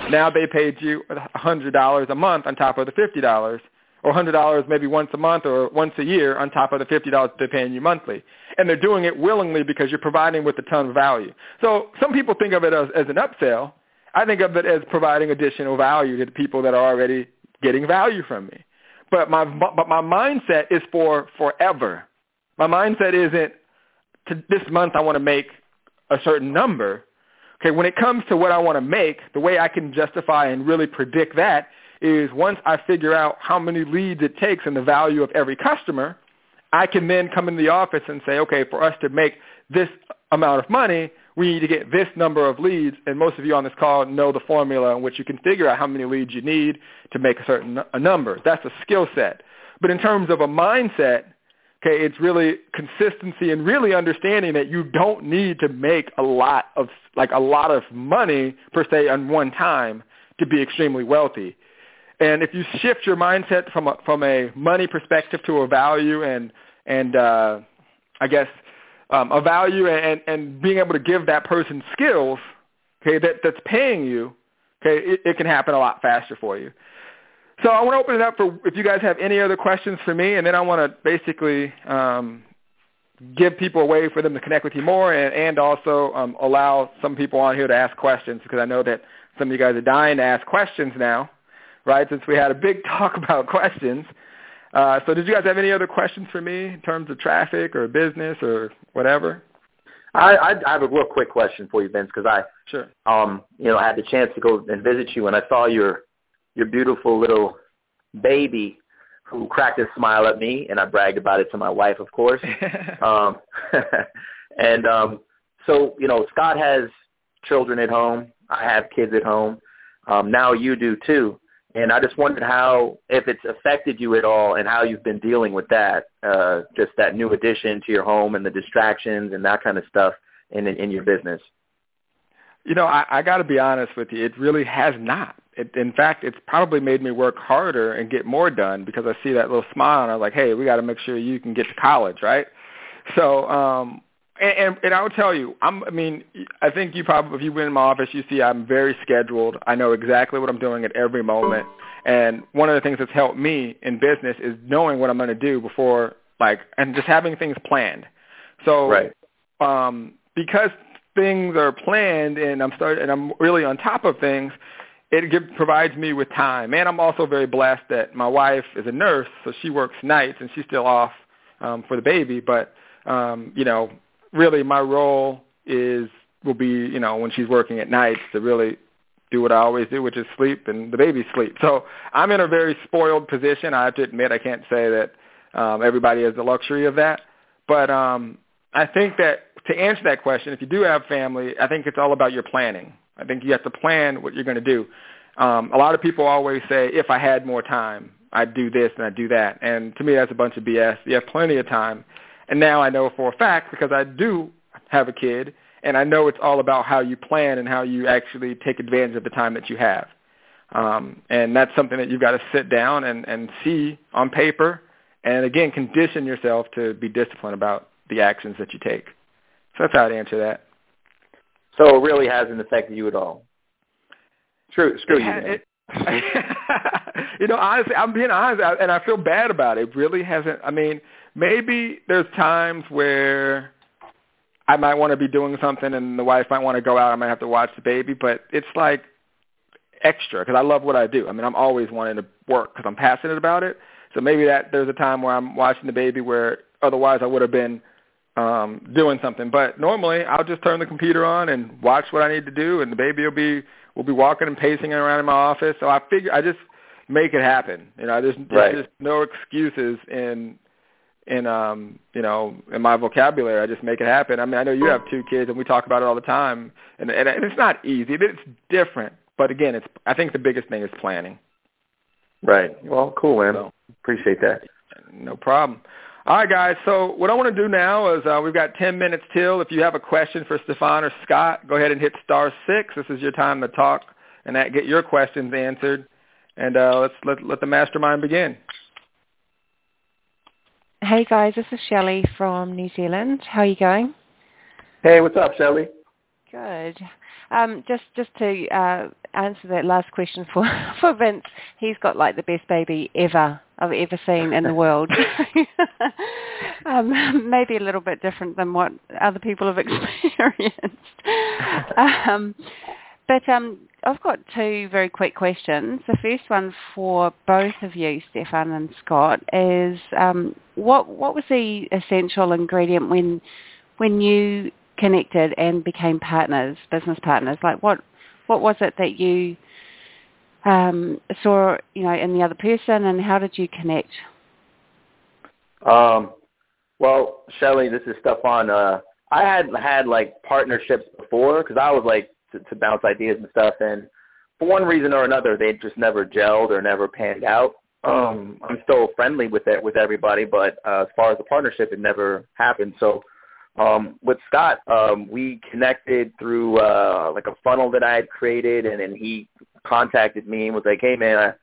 now they paid you $100 a month on top of the $50 or $100 maybe once a month or once a year on top of the $50 they're paying you monthly. And they're doing it willingly because you're providing with a ton of value. So some people think of it as, as an upsell. I think of it as providing additional value to the people that are already getting value from me. But my but my mindset is for forever. My mindset isn't to this month I want to make a certain number. Okay, when it comes to what I want to make, the way I can justify and really predict that is once I figure out how many leads it takes and the value of every customer, I can then come into the office and say, okay, for us to make this amount of money, we need to get this number of leads. And most of you on this call know the formula in which you can figure out how many leads you need to make a certain a number. That's a skill set. But in terms of a mindset, okay, it's really consistency and really understanding that you don't need to make a lot of like a lot of money per se on one time to be extremely wealthy. And if you shift your mindset from a, from a money perspective to a value and and uh, I guess um, a value and, and being able to give that person skills, okay, that, that's paying you, okay, it, it can happen a lot faster for you. So I want to open it up for if you guys have any other questions for me, and then I want to basically um, give people a way for them to connect with you more, and, and also um, allow some people on here to ask questions because I know that some of you guys are dying to ask questions now, right? Since we had a big talk about questions. Uh, so did you guys have any other questions for me in terms of traffic or business or whatever? I, I, I have a real quick question for you, Vince, because I, sure. um, you know, I had the chance to go and visit you, and I saw your, your beautiful little baby who cracked a smile at me, and I bragged about it to my wife, of course. um, and um, so, you know, Scott has children at home. I have kids at home. Um, now you do too. And I just wondered how, if it's affected you at all, and how you've been dealing with that, uh, just that new addition to your home and the distractions and that kind of stuff in in your business. You know, I, I got to be honest with you. It really has not. It, in fact, it's probably made me work harder and get more done because I see that little smile and I'm like, hey, we got to make sure you can get to college, right? So um, and, and, and I will tell you, I'm, I mean, I think you probably, if you went in my office, you see I'm very scheduled. I know exactly what I'm doing at every moment. And one of the things that's helped me in business is knowing what I'm going to do before, like, and just having things planned. So, right. um, because things are planned and I'm start and I'm really on top of things, it give, provides me with time. And I'm also very blessed that my wife is a nurse, so she works nights and she's still off um, for the baby. But um, you know, really my role is will be you know when she's working at nights to really do what I always do, which is sleep and the baby sleep. So I'm in a very spoiled position. I have to admit I can't say that um, everybody has the luxury of that, but um, I think that to answer that question, if you do have family, I think it's all about your planning. I think you have to plan what you're going to do. Um, a lot of people always say, if I had more time, I'd do this and I'd do that. And to me, that's a bunch of BS. You have plenty of time. And now I know for a fact because I do have a kid, and I know it's all about how you plan and how you actually take advantage of the time that you have. Um, and that's something that you've got to sit down and, and see on paper, and again, condition yourself to be disciplined about the actions that you take. So that's how I'd answer that. So it really hasn't affected you at all. Screw, screw you. It, you know, honestly, I'm being honest, and I feel bad about it. It really hasn't. I mean, maybe there's times where I might want to be doing something and the wife might want to go out. I might have to watch the baby, but it's like extra because I love what I do. I mean, I'm always wanting to work because I'm passionate about it. So maybe that there's a time where I'm watching the baby where otherwise I would have been um, doing something. But normally I'll just turn the computer on and watch what I need to do, and the baby will be will be walking and pacing around in my office. So I figure I just make it happen. You know, there's, right. there's just no excuses in in um you know in my vocabulary i just make it happen. I mean i know you have two kids and we talk about it all the time. And and it's not easy. It's different. But again it's i think the biggest thing is planning. Right. Well cool man. So, appreciate that. No problem. All right guys. So what i want to do now is uh, we've got 10 minutes till. If you have a question for stefan or scott go ahead and hit star six. This is your time to talk and that, get your questions answered. And uh, let's let, let the mastermind begin Hey guys, this is Shelley from New Zealand. How are you going? Hey, what's up, Shelley? Good. Um, just just to uh, answer that last question for for Vince, he's got like the best baby ever I've ever seen in the world. um, maybe a little bit different than what other people have experienced. um, but um, I've got two very quick questions. The first one for both of you, Stefan and Scott, is um, what what was the essential ingredient when when you connected and became partners, business partners? Like what what was it that you um, saw, you know, in the other person, and how did you connect? Um, well, Shelly, this is Stefan. Uh, I had had like partnerships before because I was like to, to bounce ideas and stuff, and for one reason or another, they just never gelled or never panned out. Um, I'm still friendly with it with everybody, but uh, as far as the partnership, it never happened. So um, with Scott, um, we connected through uh, like a funnel that I had created, and then he contacted me and was like, "Hey, man, I,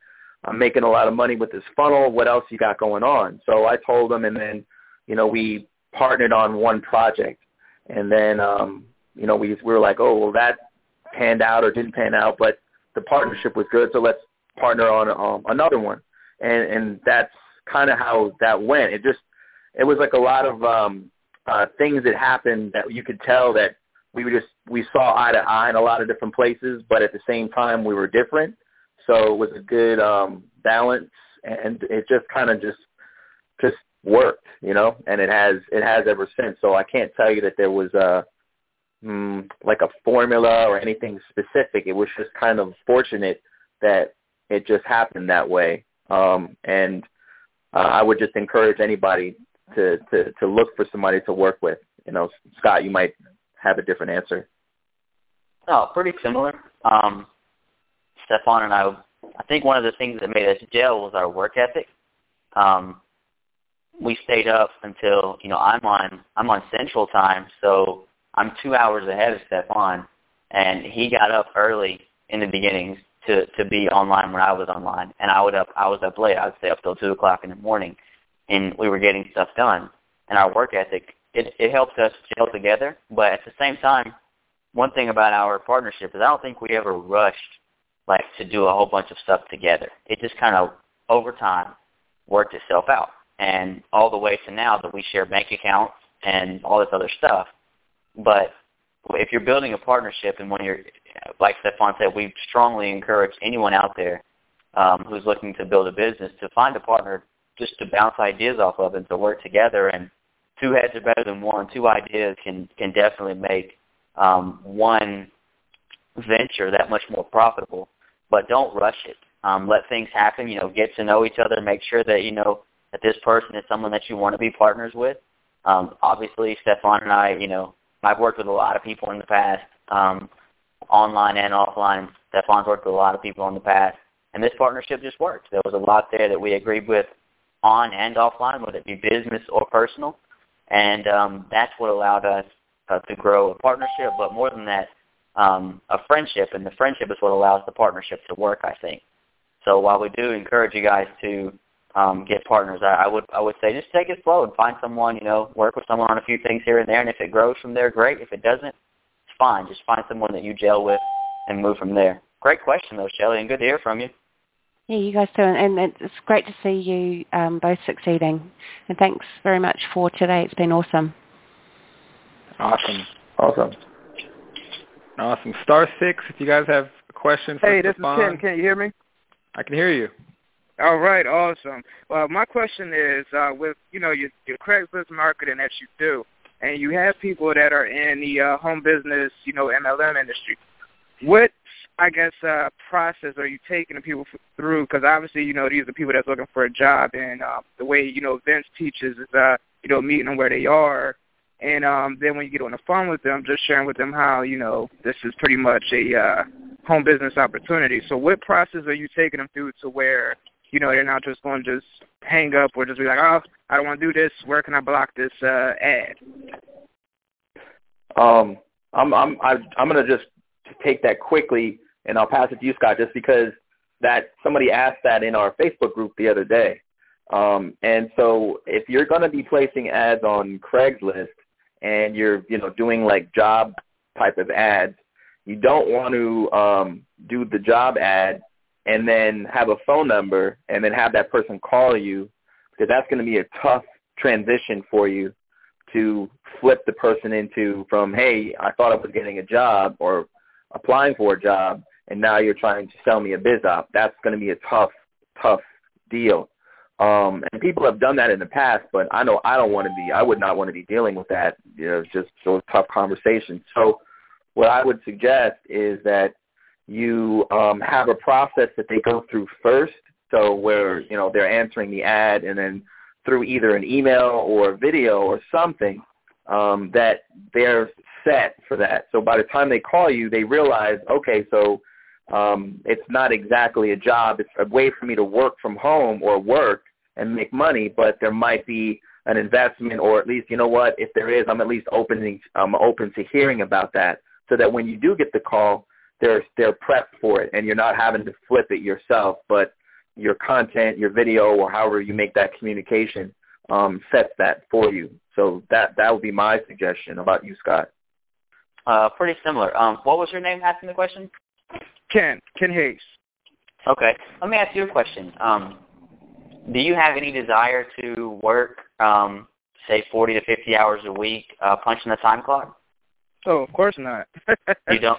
I'm making a lot of money with this funnel. What else you got going on?" So I told him, and then you know we partnered on one project, and then um, you know we we were like, "Oh, well, that panned out or didn't pan out, but the partnership was good, so let's partner on um, another one." And and that's kind of how that went. It just it was like a lot of um, uh, things that happened that you could tell that we were just we saw eye to eye in a lot of different places, but at the same time we were different. So it was a good um, balance, and it just kind of just just worked, you know. And it has it has ever since. So I can't tell you that there was a mm, like a formula or anything specific. It was just kind of fortunate that it just happened that way. Um, and uh, I would just encourage anybody to, to, to look for somebody to work with. You know, Scott, you might have a different answer. No, pretty similar. Um, Stefan and I, I think one of the things that made us gel was our work ethic. Um, we stayed up until you know I'm on I'm on Central Time, so I'm two hours ahead of Stefan, and he got up early in the beginnings to to be online when I was online, and I would up I was up late. I would stay up till two o'clock in the morning, and we were getting stuff done. And our work ethic, it, it helped us gel together. But at the same time, one thing about our partnership is I don't think we ever rushed like to do a whole bunch of stuff together. It just kind of over time worked itself out. And all the way to now that we share bank accounts and all this other stuff. But if you're building a partnership and when you're, like Stefan said, we strongly encourage anyone out there um, who's looking to build a business to find a partner just to bounce ideas off of and to work together. And two heads are better than one. Two ideas can can definitely make um, one venture that much more profitable. But don't rush it. Um, let things happen. You know, get to know each other. Make sure that you know that this person is someone that you want to be partners with. Um, obviously, Stefan and I, you know, I've worked with a lot of people in the past, um, online and offline. Stefan's worked with a lot of people in the past, and this partnership just worked. There was a lot there that we agreed with on and offline, whether it be business or personal. And um, that's what allowed us uh, to grow a partnership, but more than that, um, a friendship. And the friendship is what allows the partnership to work, I think. So while we do encourage you guys to um, get partners, I, I would I would say just take it slow and find someone, you know, work with someone on a few things here and there. And if it grows from there, great. If it doesn't, it's fine. Just find someone that you gel with and move from there. Great question, though, Shelly, and good to hear from you. Yeah, you guys too, and it's great to see you um, both succeeding. And thanks very much for today. It's been awesome. Awesome. Awesome. Awesome. Star six. If you guys have questions. Hey, this Stefan. is Ken. Can you hear me? I can hear you. All right, awesome. Well, my question is, uh, with you know your, your Craigslist marketing that you do, and you have people that are in the uh, home business, you know, MLM industry. What I guess uh, process are you taking the people through? Because obviously, you know, these are people that's looking for a job, and uh, the way you know Vince teaches is, uh, you know, meeting them where they are, and um, then when you get on the phone with them, just sharing with them how you know this is pretty much a uh, home business opportunity. So, what process are you taking them through to where you know they're not just going to just hang up or just be like, oh, I don't want to do this. Where can I block this uh, ad? Um, I'm I'm I'm going to just take that quickly and I'll pass it to you, Scott, just because that somebody asked that in our Facebook group the other day. Um, and so if you're going to be placing ads on Craigslist and you're, you know, doing like job type of ads, you don't want to um, do the job ad and then have a phone number and then have that person call you because that's going to be a tough transition for you to flip the person into from, hey, I thought I was getting a job or applying for a job, and now you're trying to sell me a biz op. That's going to be a tough, tough deal. Um, and people have done that in the past, but I know I don't want to be. I would not want to be dealing with that. You know, just those tough conversations. So, what I would suggest is that you um, have a process that they go through first. So where you know they're answering the ad, and then through either an email or a video or something, um, that they're set for that. So by the time they call you, they realize, okay, so um, it's not exactly a job. It's a way for me to work from home or work and make money, but there might be an investment or at least, you know what, if there is, I'm at least opening, I'm open to hearing about that so that when you do get the call, they're, they're prepped for it and you're not having to flip it yourself, but your content, your video, or however you make that communication um, sets that for you. So that that would be my suggestion about you, Scott. Uh, pretty similar. Um, what was your name asking the question? Ken. Ken Hayes. Okay. Let me ask you a question. Um, do you have any desire to work, um, say, 40 to 50 hours a week, uh, punching the time clock? Oh, of course not. you don't.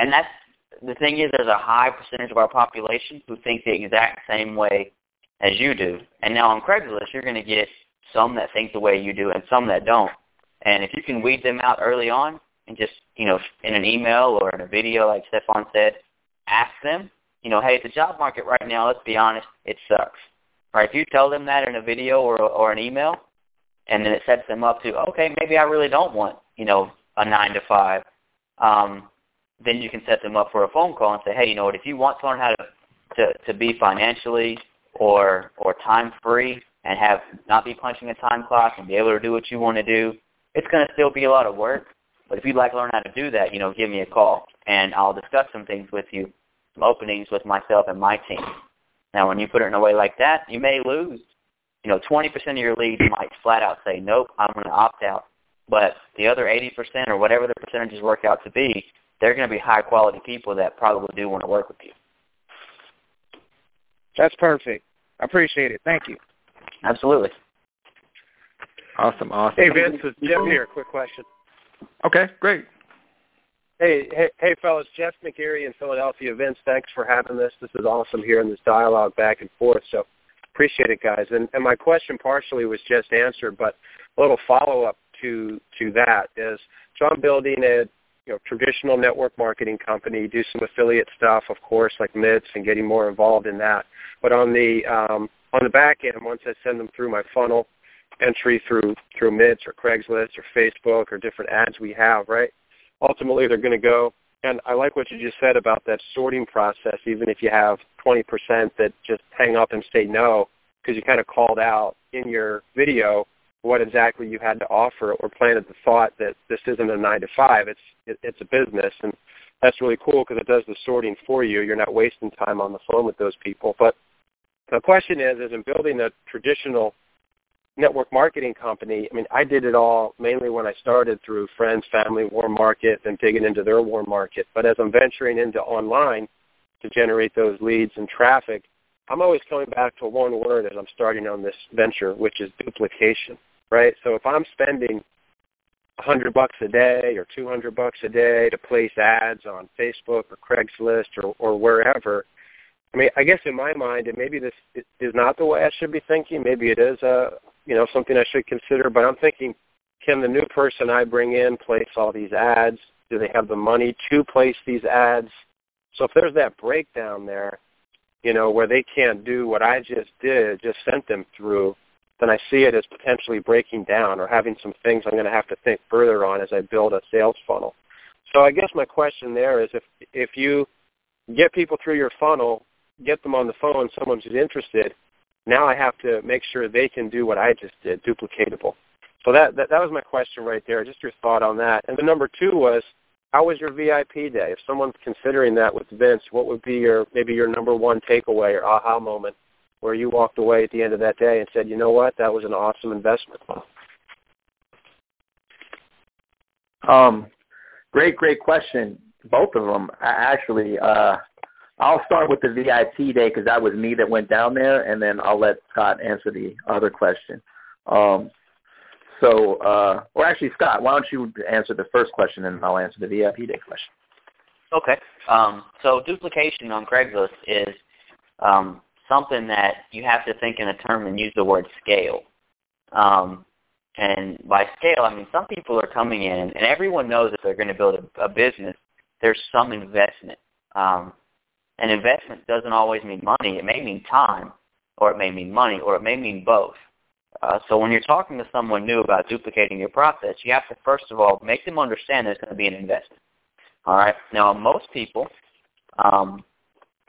And that's the thing is, there's a high percentage of our population who think the exact same way as you do. And now on Craigslist, you're going to get some that think the way you do and some that don't. And if you can weed them out early on and just, you know, in an email or in a video, like Stefan said, ask them, you know, hey, the job market right now, let's be honest, it sucks. Right? If you tell them that in a video or or an email, and then it sets them up to, okay, maybe I really don't want, you know, a nine to five. Um, then you can set them up for a phone call and say, hey, you know what, if you want to learn how to, to, to be financially or or time free and have not be punching a time clock and be able to do what you want to do, it's going to still be a lot of work. But if you'd like to learn how to do that, you know, give me a call and I'll discuss some things with you, some openings with myself and my team. Now, when you put it in a way like that, you may lose. You know, 20% of your leads might flat out say, nope, I'm going to opt out. But the other 80% or whatever the percentages work out to be, they're going to be high quality people that probably do want to work with you. That's perfect. I appreciate it. Thank you. Absolutely. Awesome, awesome. Hey Vince, it's Jim here. Quick question. Okay, great. Hey, hey, hey, fellas. Jeff McGarry in Philadelphia. Vince, thanks for having this. This is awesome hearing this dialogue back and forth. So appreciate it, guys. And, and my question partially was just answered, but a little follow up to to that is so I'm building a you know traditional network marketing company, do some affiliate stuff, of course, like MIDS, and getting more involved in that. But on the um, on the back end, once I send them through my funnel entry through through MIDS or Craigslist or Facebook or different ads we have, right? Ultimately, they're going to go. And I like what you just said about that sorting process. Even if you have 20% that just hang up and say no, because you kind of called out in your video what exactly you had to offer or planted the thought that this isn't a nine to five. It's it, it's a business, and that's really cool because it does the sorting for you. You're not wasting time on the phone with those people. But the question is, is in building a traditional network marketing company, I mean, I did it all mainly when I started through friends, family, warm market, and digging into their warm market. But as I'm venturing into online to generate those leads and traffic, I'm always coming back to one word as I'm starting on this venture, which is duplication right? So if I'm spending a hundred bucks a day or two hundred bucks a day to place ads on Facebook or Craigslist or, or wherever, I mean, I guess in my mind, and maybe this is not the way I should be thinking. Maybe it is a you know something I should consider. But I'm thinking, can the new person I bring in place all these ads? Do they have the money to place these ads? So if there's that breakdown there, you know, where they can't do what I just did, just sent them through, then I see it as potentially breaking down or having some things I'm going to have to think further on as I build a sales funnel. So I guess my question there is if if you get people through your funnel, get them on the phone, someone who's interested, now I have to make sure they can do what I just did, duplicatable. So that, that that was my question right there. Just your thought on that. And the number two was, how was your VIP day? If someone's considering that with Vince, what would be your maybe your number one takeaway or aha moment where you walked away at the end of that day and said, you know what, that was an awesome investment? Um, great, great question. Both of them, actually. Uh, I'll start with the VIP day because that was me that went down there, and then I'll let Scott answer the other question. Um, so, uh, or actually, Scott, why don't you answer the first question, and I'll answer the VIP day question. Okay. Um, so duplication on Craigslist is um, something that you have to think in a term and use the word scale. Um, and by scale, I mean some people are coming in, and everyone knows if they're going to build a, a business, there's some investment. Um, and investment doesn't always mean money. It may mean time, or it may mean money, or it may mean both. Uh, so when you're talking to someone new about duplicating your process, you have to first of all make them understand there's going to be an investment. All right. Now most people um,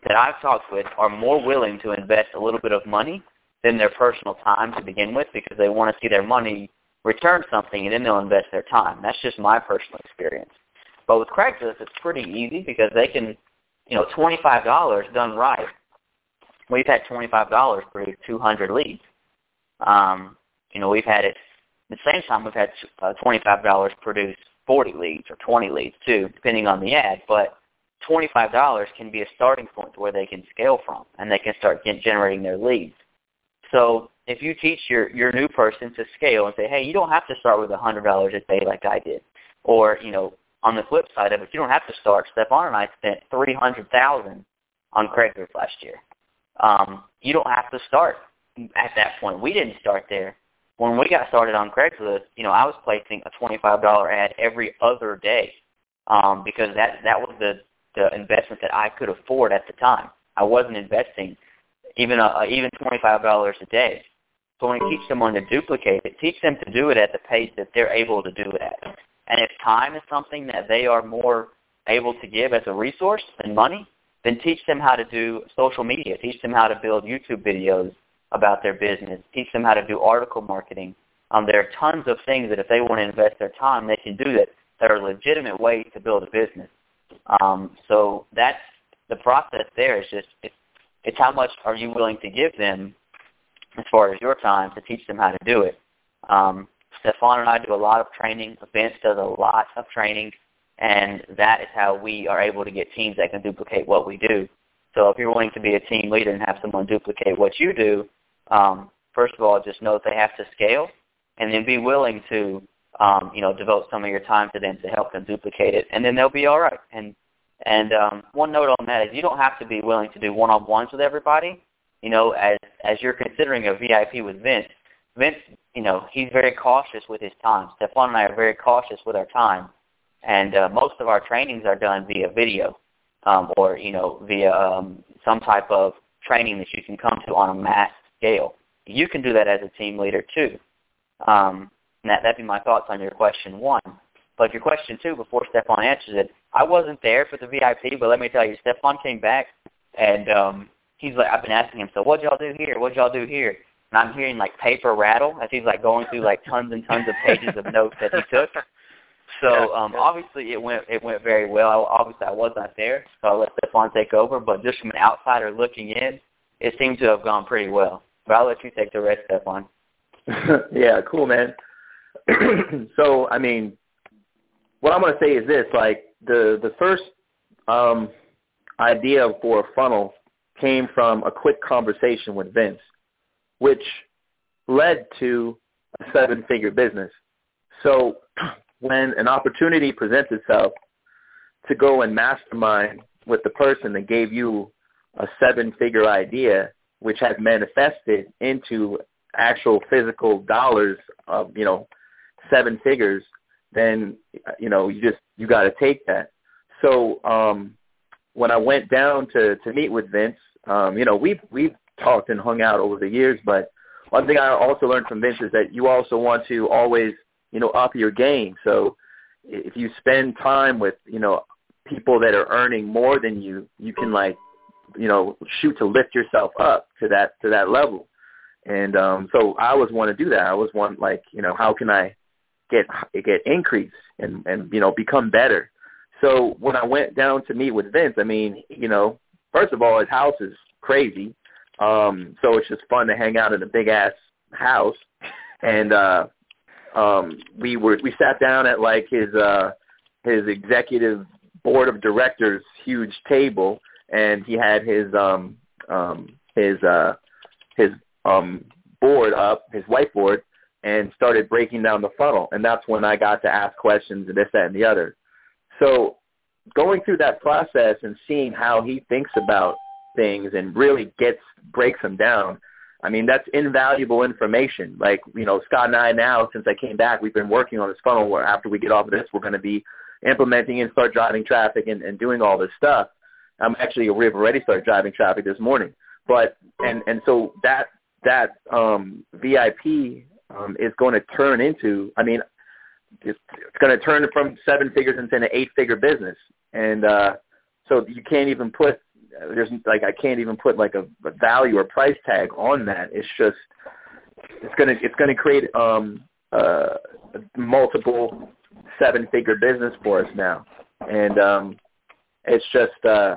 that I've talked with are more willing to invest a little bit of money than their personal time to begin with because they want to see their money return something and then they'll invest their time. That's just my personal experience. But with Craigslist, it's pretty easy because they can, you know, $25 done right. We've had $25 produce 200 leads. Um, you know, we've had it at the same time we've had uh, $25 produce 40 leads or 20 leads too, depending on the ad. But $25 can be a starting point where they can scale from and they can start generating their leads. So if you teach your, your new person to scale and say, hey, you don't have to start with $100 a day like I did. Or, you know, on the flip side of it, you don't have to start. Stefan and I spent 300000 on Craigslist last year. Um, you don't have to start at that point. We didn't start there. When we got started on Craigslist, you know, I was placing a $25 ad every other day um, because that that was the the investment that I could afford at the time. I wasn't investing even a, even $25 a day. So when you teach someone to duplicate it, teach them to do it at the pace that they're able to do it at. And if time is something that they are more able to give as a resource than money, then teach them how to do social media. Teach them how to build YouTube videos about their business. Teach them how to do article marketing. Um, there are tons of things that if they want to invest their time, they can do that that are legitimate ways to build a business. Um, so that's the process. There is just it's, it's how much are you willing to give them as far as your time to teach them how to do it. Um, Stefan and I do a lot of training. Vince does a lot of training, and that is how we are able to get teams that can duplicate what we do. So if you're willing to be a team leader and have someone duplicate what you do, um, first of all, just know that they have to scale, and then be willing to um, you know, devote some of your time to them to help them duplicate it, and then they'll be all right. And and um, one note on that is you don't have to be willing to do one-on-ones with everybody. You know, as as you're considering a VIP with Vince, Vince, you know, he's very cautious with his time. Stefan and I are very cautious with our time, and uh, most of our trainings are done via video, um, or you know, via um, some type of training that you can come to on a mass scale. You can do that as a team leader too. Um, and that, that'd be my thoughts on your question one. But your question two, before Stefan answers it, I wasn't there for the VIP, but let me tell you, Stefan came back, and um, he's like, I've been asking him, so what y'all do here? What y'all do here? And I'm hearing like paper rattle as he's like going through like tons and tons of pages of notes that he took. So um, obviously it went it went very well. I, obviously I was not there, so I let Stefan take over. But just from an outsider looking in, it seemed to have gone pretty well. But I'll let you take the rest, Stefan. yeah, cool, man. so I mean, what I'm going to say is this: like the the first um, idea for a funnel came from a quick conversation with Vince, which led to a seven-figure business. So when an opportunity presents itself to go and mastermind with the person that gave you a seven-figure idea, which has manifested into actual physical dollars of, you know, seven figures, then you know you just you got to take that. So um, when I went down to to meet with Vince, um, you know we've we've talked and hung out over the years, but one thing I also learned from Vince is that you also want to always you know up your game. So if you spend time with you know people that are earning more than you, you can like you know shoot to lift yourself up to that to that level. And um so I always want to do that. I always want like, you know, how can I get get increase and and you know become better. So when I went down to meet with Vince, I mean, you know, first of all, his house is crazy. Um, so it's just fun to hang out in a big ass house. And uh um we were we sat down at like his uh his executive board of directors huge table and he had his um um his uh his um board up, his whiteboard, and started breaking down the funnel. And that's when I got to ask questions and this, that, and the other. So going through that process and seeing how he thinks about things and really gets breaks them down. I mean, that's invaluable information. Like, you know, Scott and I now, since I came back, we've been working on this funnel where after we get off of this, we're going to be implementing and start driving traffic and, and doing all this stuff. I'm actually, we've already started driving traffic this morning. But, and, and so that, that um, VIP um, is going to turn into, I mean, it's, it's going to turn from seven figures into an eight-figure business. And uh, so you can't even put there's like I can't even put like a, a value or price tag on that. It's just it's gonna it's gonna create um uh multiple seven figure business for us now. And um it's just uh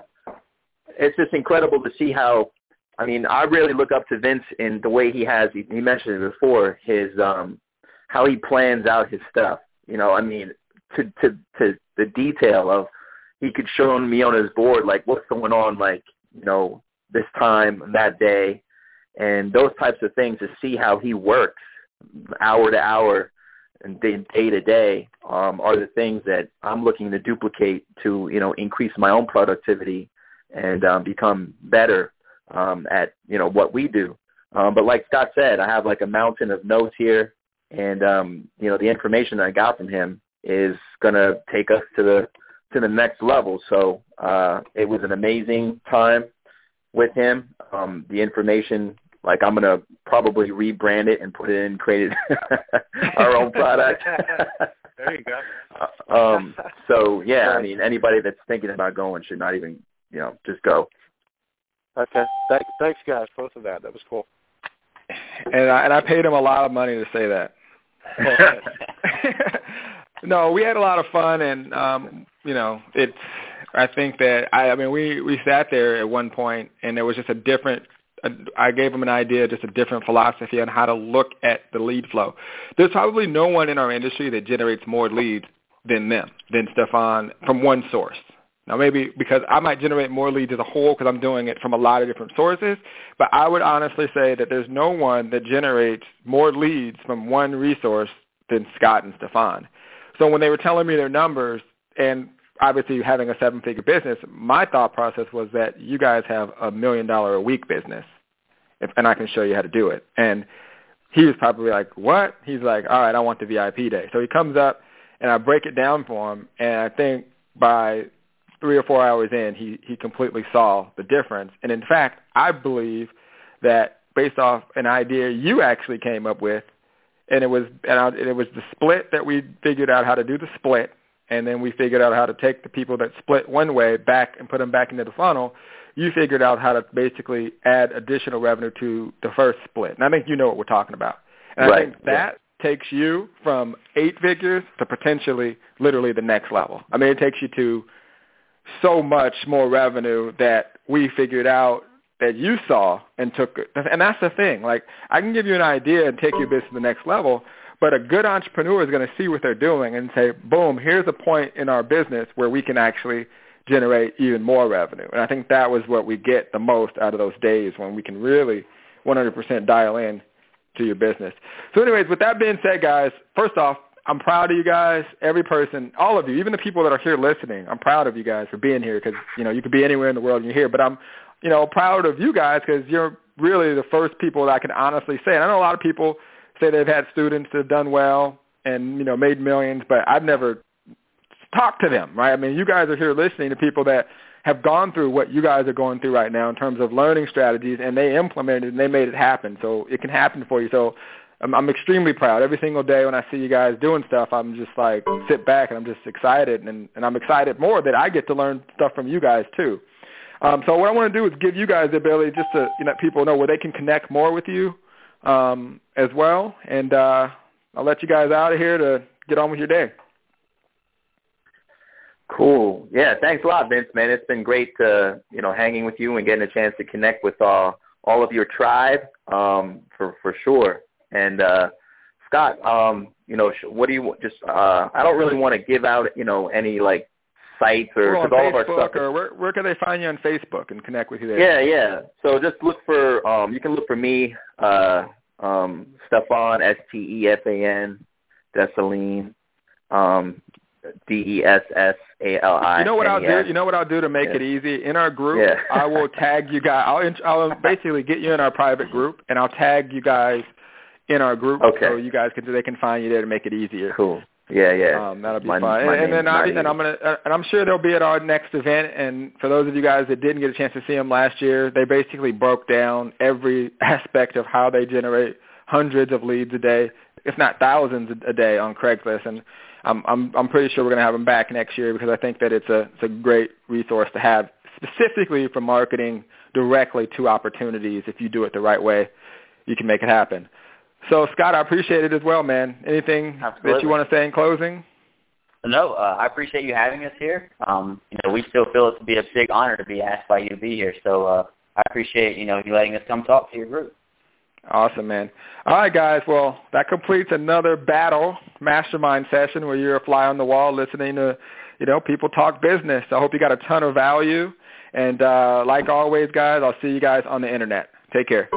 it's just incredible to see how I mean, I really look up to Vince in the way he has he, mentioned it before, his um how he plans out his stuff. You know, I mean to to to the detail of he could show me on his board like what's going on like you know this time that day and those types of things to see how he works hour to hour and day, day to day um, are the things that I'm looking to duplicate to you know increase my own productivity and um, become better um, at you know what we do. Um, but like Scott said, I have like a mountain of notes here, and um, you know the information that I got from him is going to take us to the to the next level. So uh, it was an amazing time with him. Um, the information, like I'm gonna probably rebrand it and put it in, create our own product. there you go. Um, so yeah, I mean, anybody that's thinking about going should not even, you know, just go. Okay. Thanks, thanks, guys, both of that. That was cool. And I, and I paid him a lot of money to say that. no, we had a lot of fun, and um, you know, it's. I think that I, I mean, we we sat there at one point, and there was just a different. I gave him an idea, just a different philosophy on how to look at the lead flow. There's probably no one in our industry that generates more leads than them, than Stefan, from one source. Now, maybe because I might generate more leads as a whole because I'm doing it from a lot of different sources, but I would honestly say that there's no one that generates more leads from one resource than Scott and Stefan. So when they were telling me their numbers, and obviously having a seven-figure business, my thought process was that you guys have a million dollar a week business, if, and I can show you how to do it. And he was probably like, what? He's like, all right, I want the VIP day. So he comes up, and I break it down for him, and I think by three or four hours in, he, he completely saw the difference. And in fact, I believe that based off an idea you actually came up with, and it was and, I, and it was the split that we figured out how to do the split, and then we figured out how to take the people that split one way back and put them back into the funnel. You figured out how to basically add additional revenue to the first split, and I think you know what we're talking about. And right. I think that yeah. takes you from eight figures to potentially literally the next level. I mean, it takes you to so much more revenue that we figured out that you saw and took it. And that's the thing. Like I can give you an idea and take your business to the next level, but a good entrepreneur is going to see what they're doing and say, boom, here's a point in our business where we can actually generate even more revenue. And I think that was what we get the most out of those days when we can really 100% dial in to your business. So anyways, with that being said, guys, first off, I'm proud of you guys, every person, all of you, even the people that are here listening. I'm proud of you guys for being here because, you know, you could be anywhere in the world and you're here. But I'm you know, proud of you guys because you're really the first people that I can honestly say. And I know a lot of people say they've had students that have done well and, you know, made millions, but I've never talked to them, right? I mean, you guys are here listening to people that have gone through what you guys are going through right now in terms of learning strategies and they implemented and they made it happen. So it can happen for you. So I'm, I'm extremely proud. Every single day when I see you guys doing stuff, I'm just like sit back and I'm just excited and, and I'm excited more that I get to learn stuff from you guys too. Um, so what I want to do is give you guys the ability just to you know, let people know where they can connect more with you um, as well. And uh, I'll let you guys out of here to get on with your day. Cool. Yeah, thanks a lot, Vince, man. It's been great to you know, hanging with you and getting a chance to connect with all all of your tribe um, for for sure. And uh, Scott, um, you know, what do you just? Uh, I don't really want to give out, you know, any like sites or all of our Facebook stuff. or where where can they find you on Facebook and connect with you there? Yeah, yeah. So just look for um you can look for me, uh um Stefan S T E F A N Dessalines, um D E S S A L I. You know what I'll do? You know what I'll do to make Yeah. it easy? In our group, Yeah. I will tag you guys. I'll I'll basically get you in our private group, and I'll tag you guys in our group, Okay. so you guys can they can find you there to make it easier. Cool. Yeah, yeah. Um, that'll be My- fun. my and, and then I, not and I'm gonna uh, and I'm sure they'll be at our next event. And for those of you guys that didn't get a chance to see them last year, they basically broke down every aspect of how they generate hundreds of leads a day, if not thousands a- a day on Craigslist. And I'm I'm I'm pretty sure we're gonna have them back next year because I think that it's a it's a great resource to have specifically for marketing directly to opportunities. If you do it the right way, you can make it happen. So Scott, I appreciate it as well, man. Anything that you want to say in closing? No, uh, I appreciate you having us here. Um, you know, we still feel it to be a big honor to be asked by you to be here. So uh, I appreciate you know you letting us come talk to your group. Awesome, man. All right, guys. Well, that completes another battle mastermind session where you're a fly on the wall listening to, you know, people talk business. I hope you got a ton of value. And uh, like always, guys, I'll see you guys on the internet. Take care.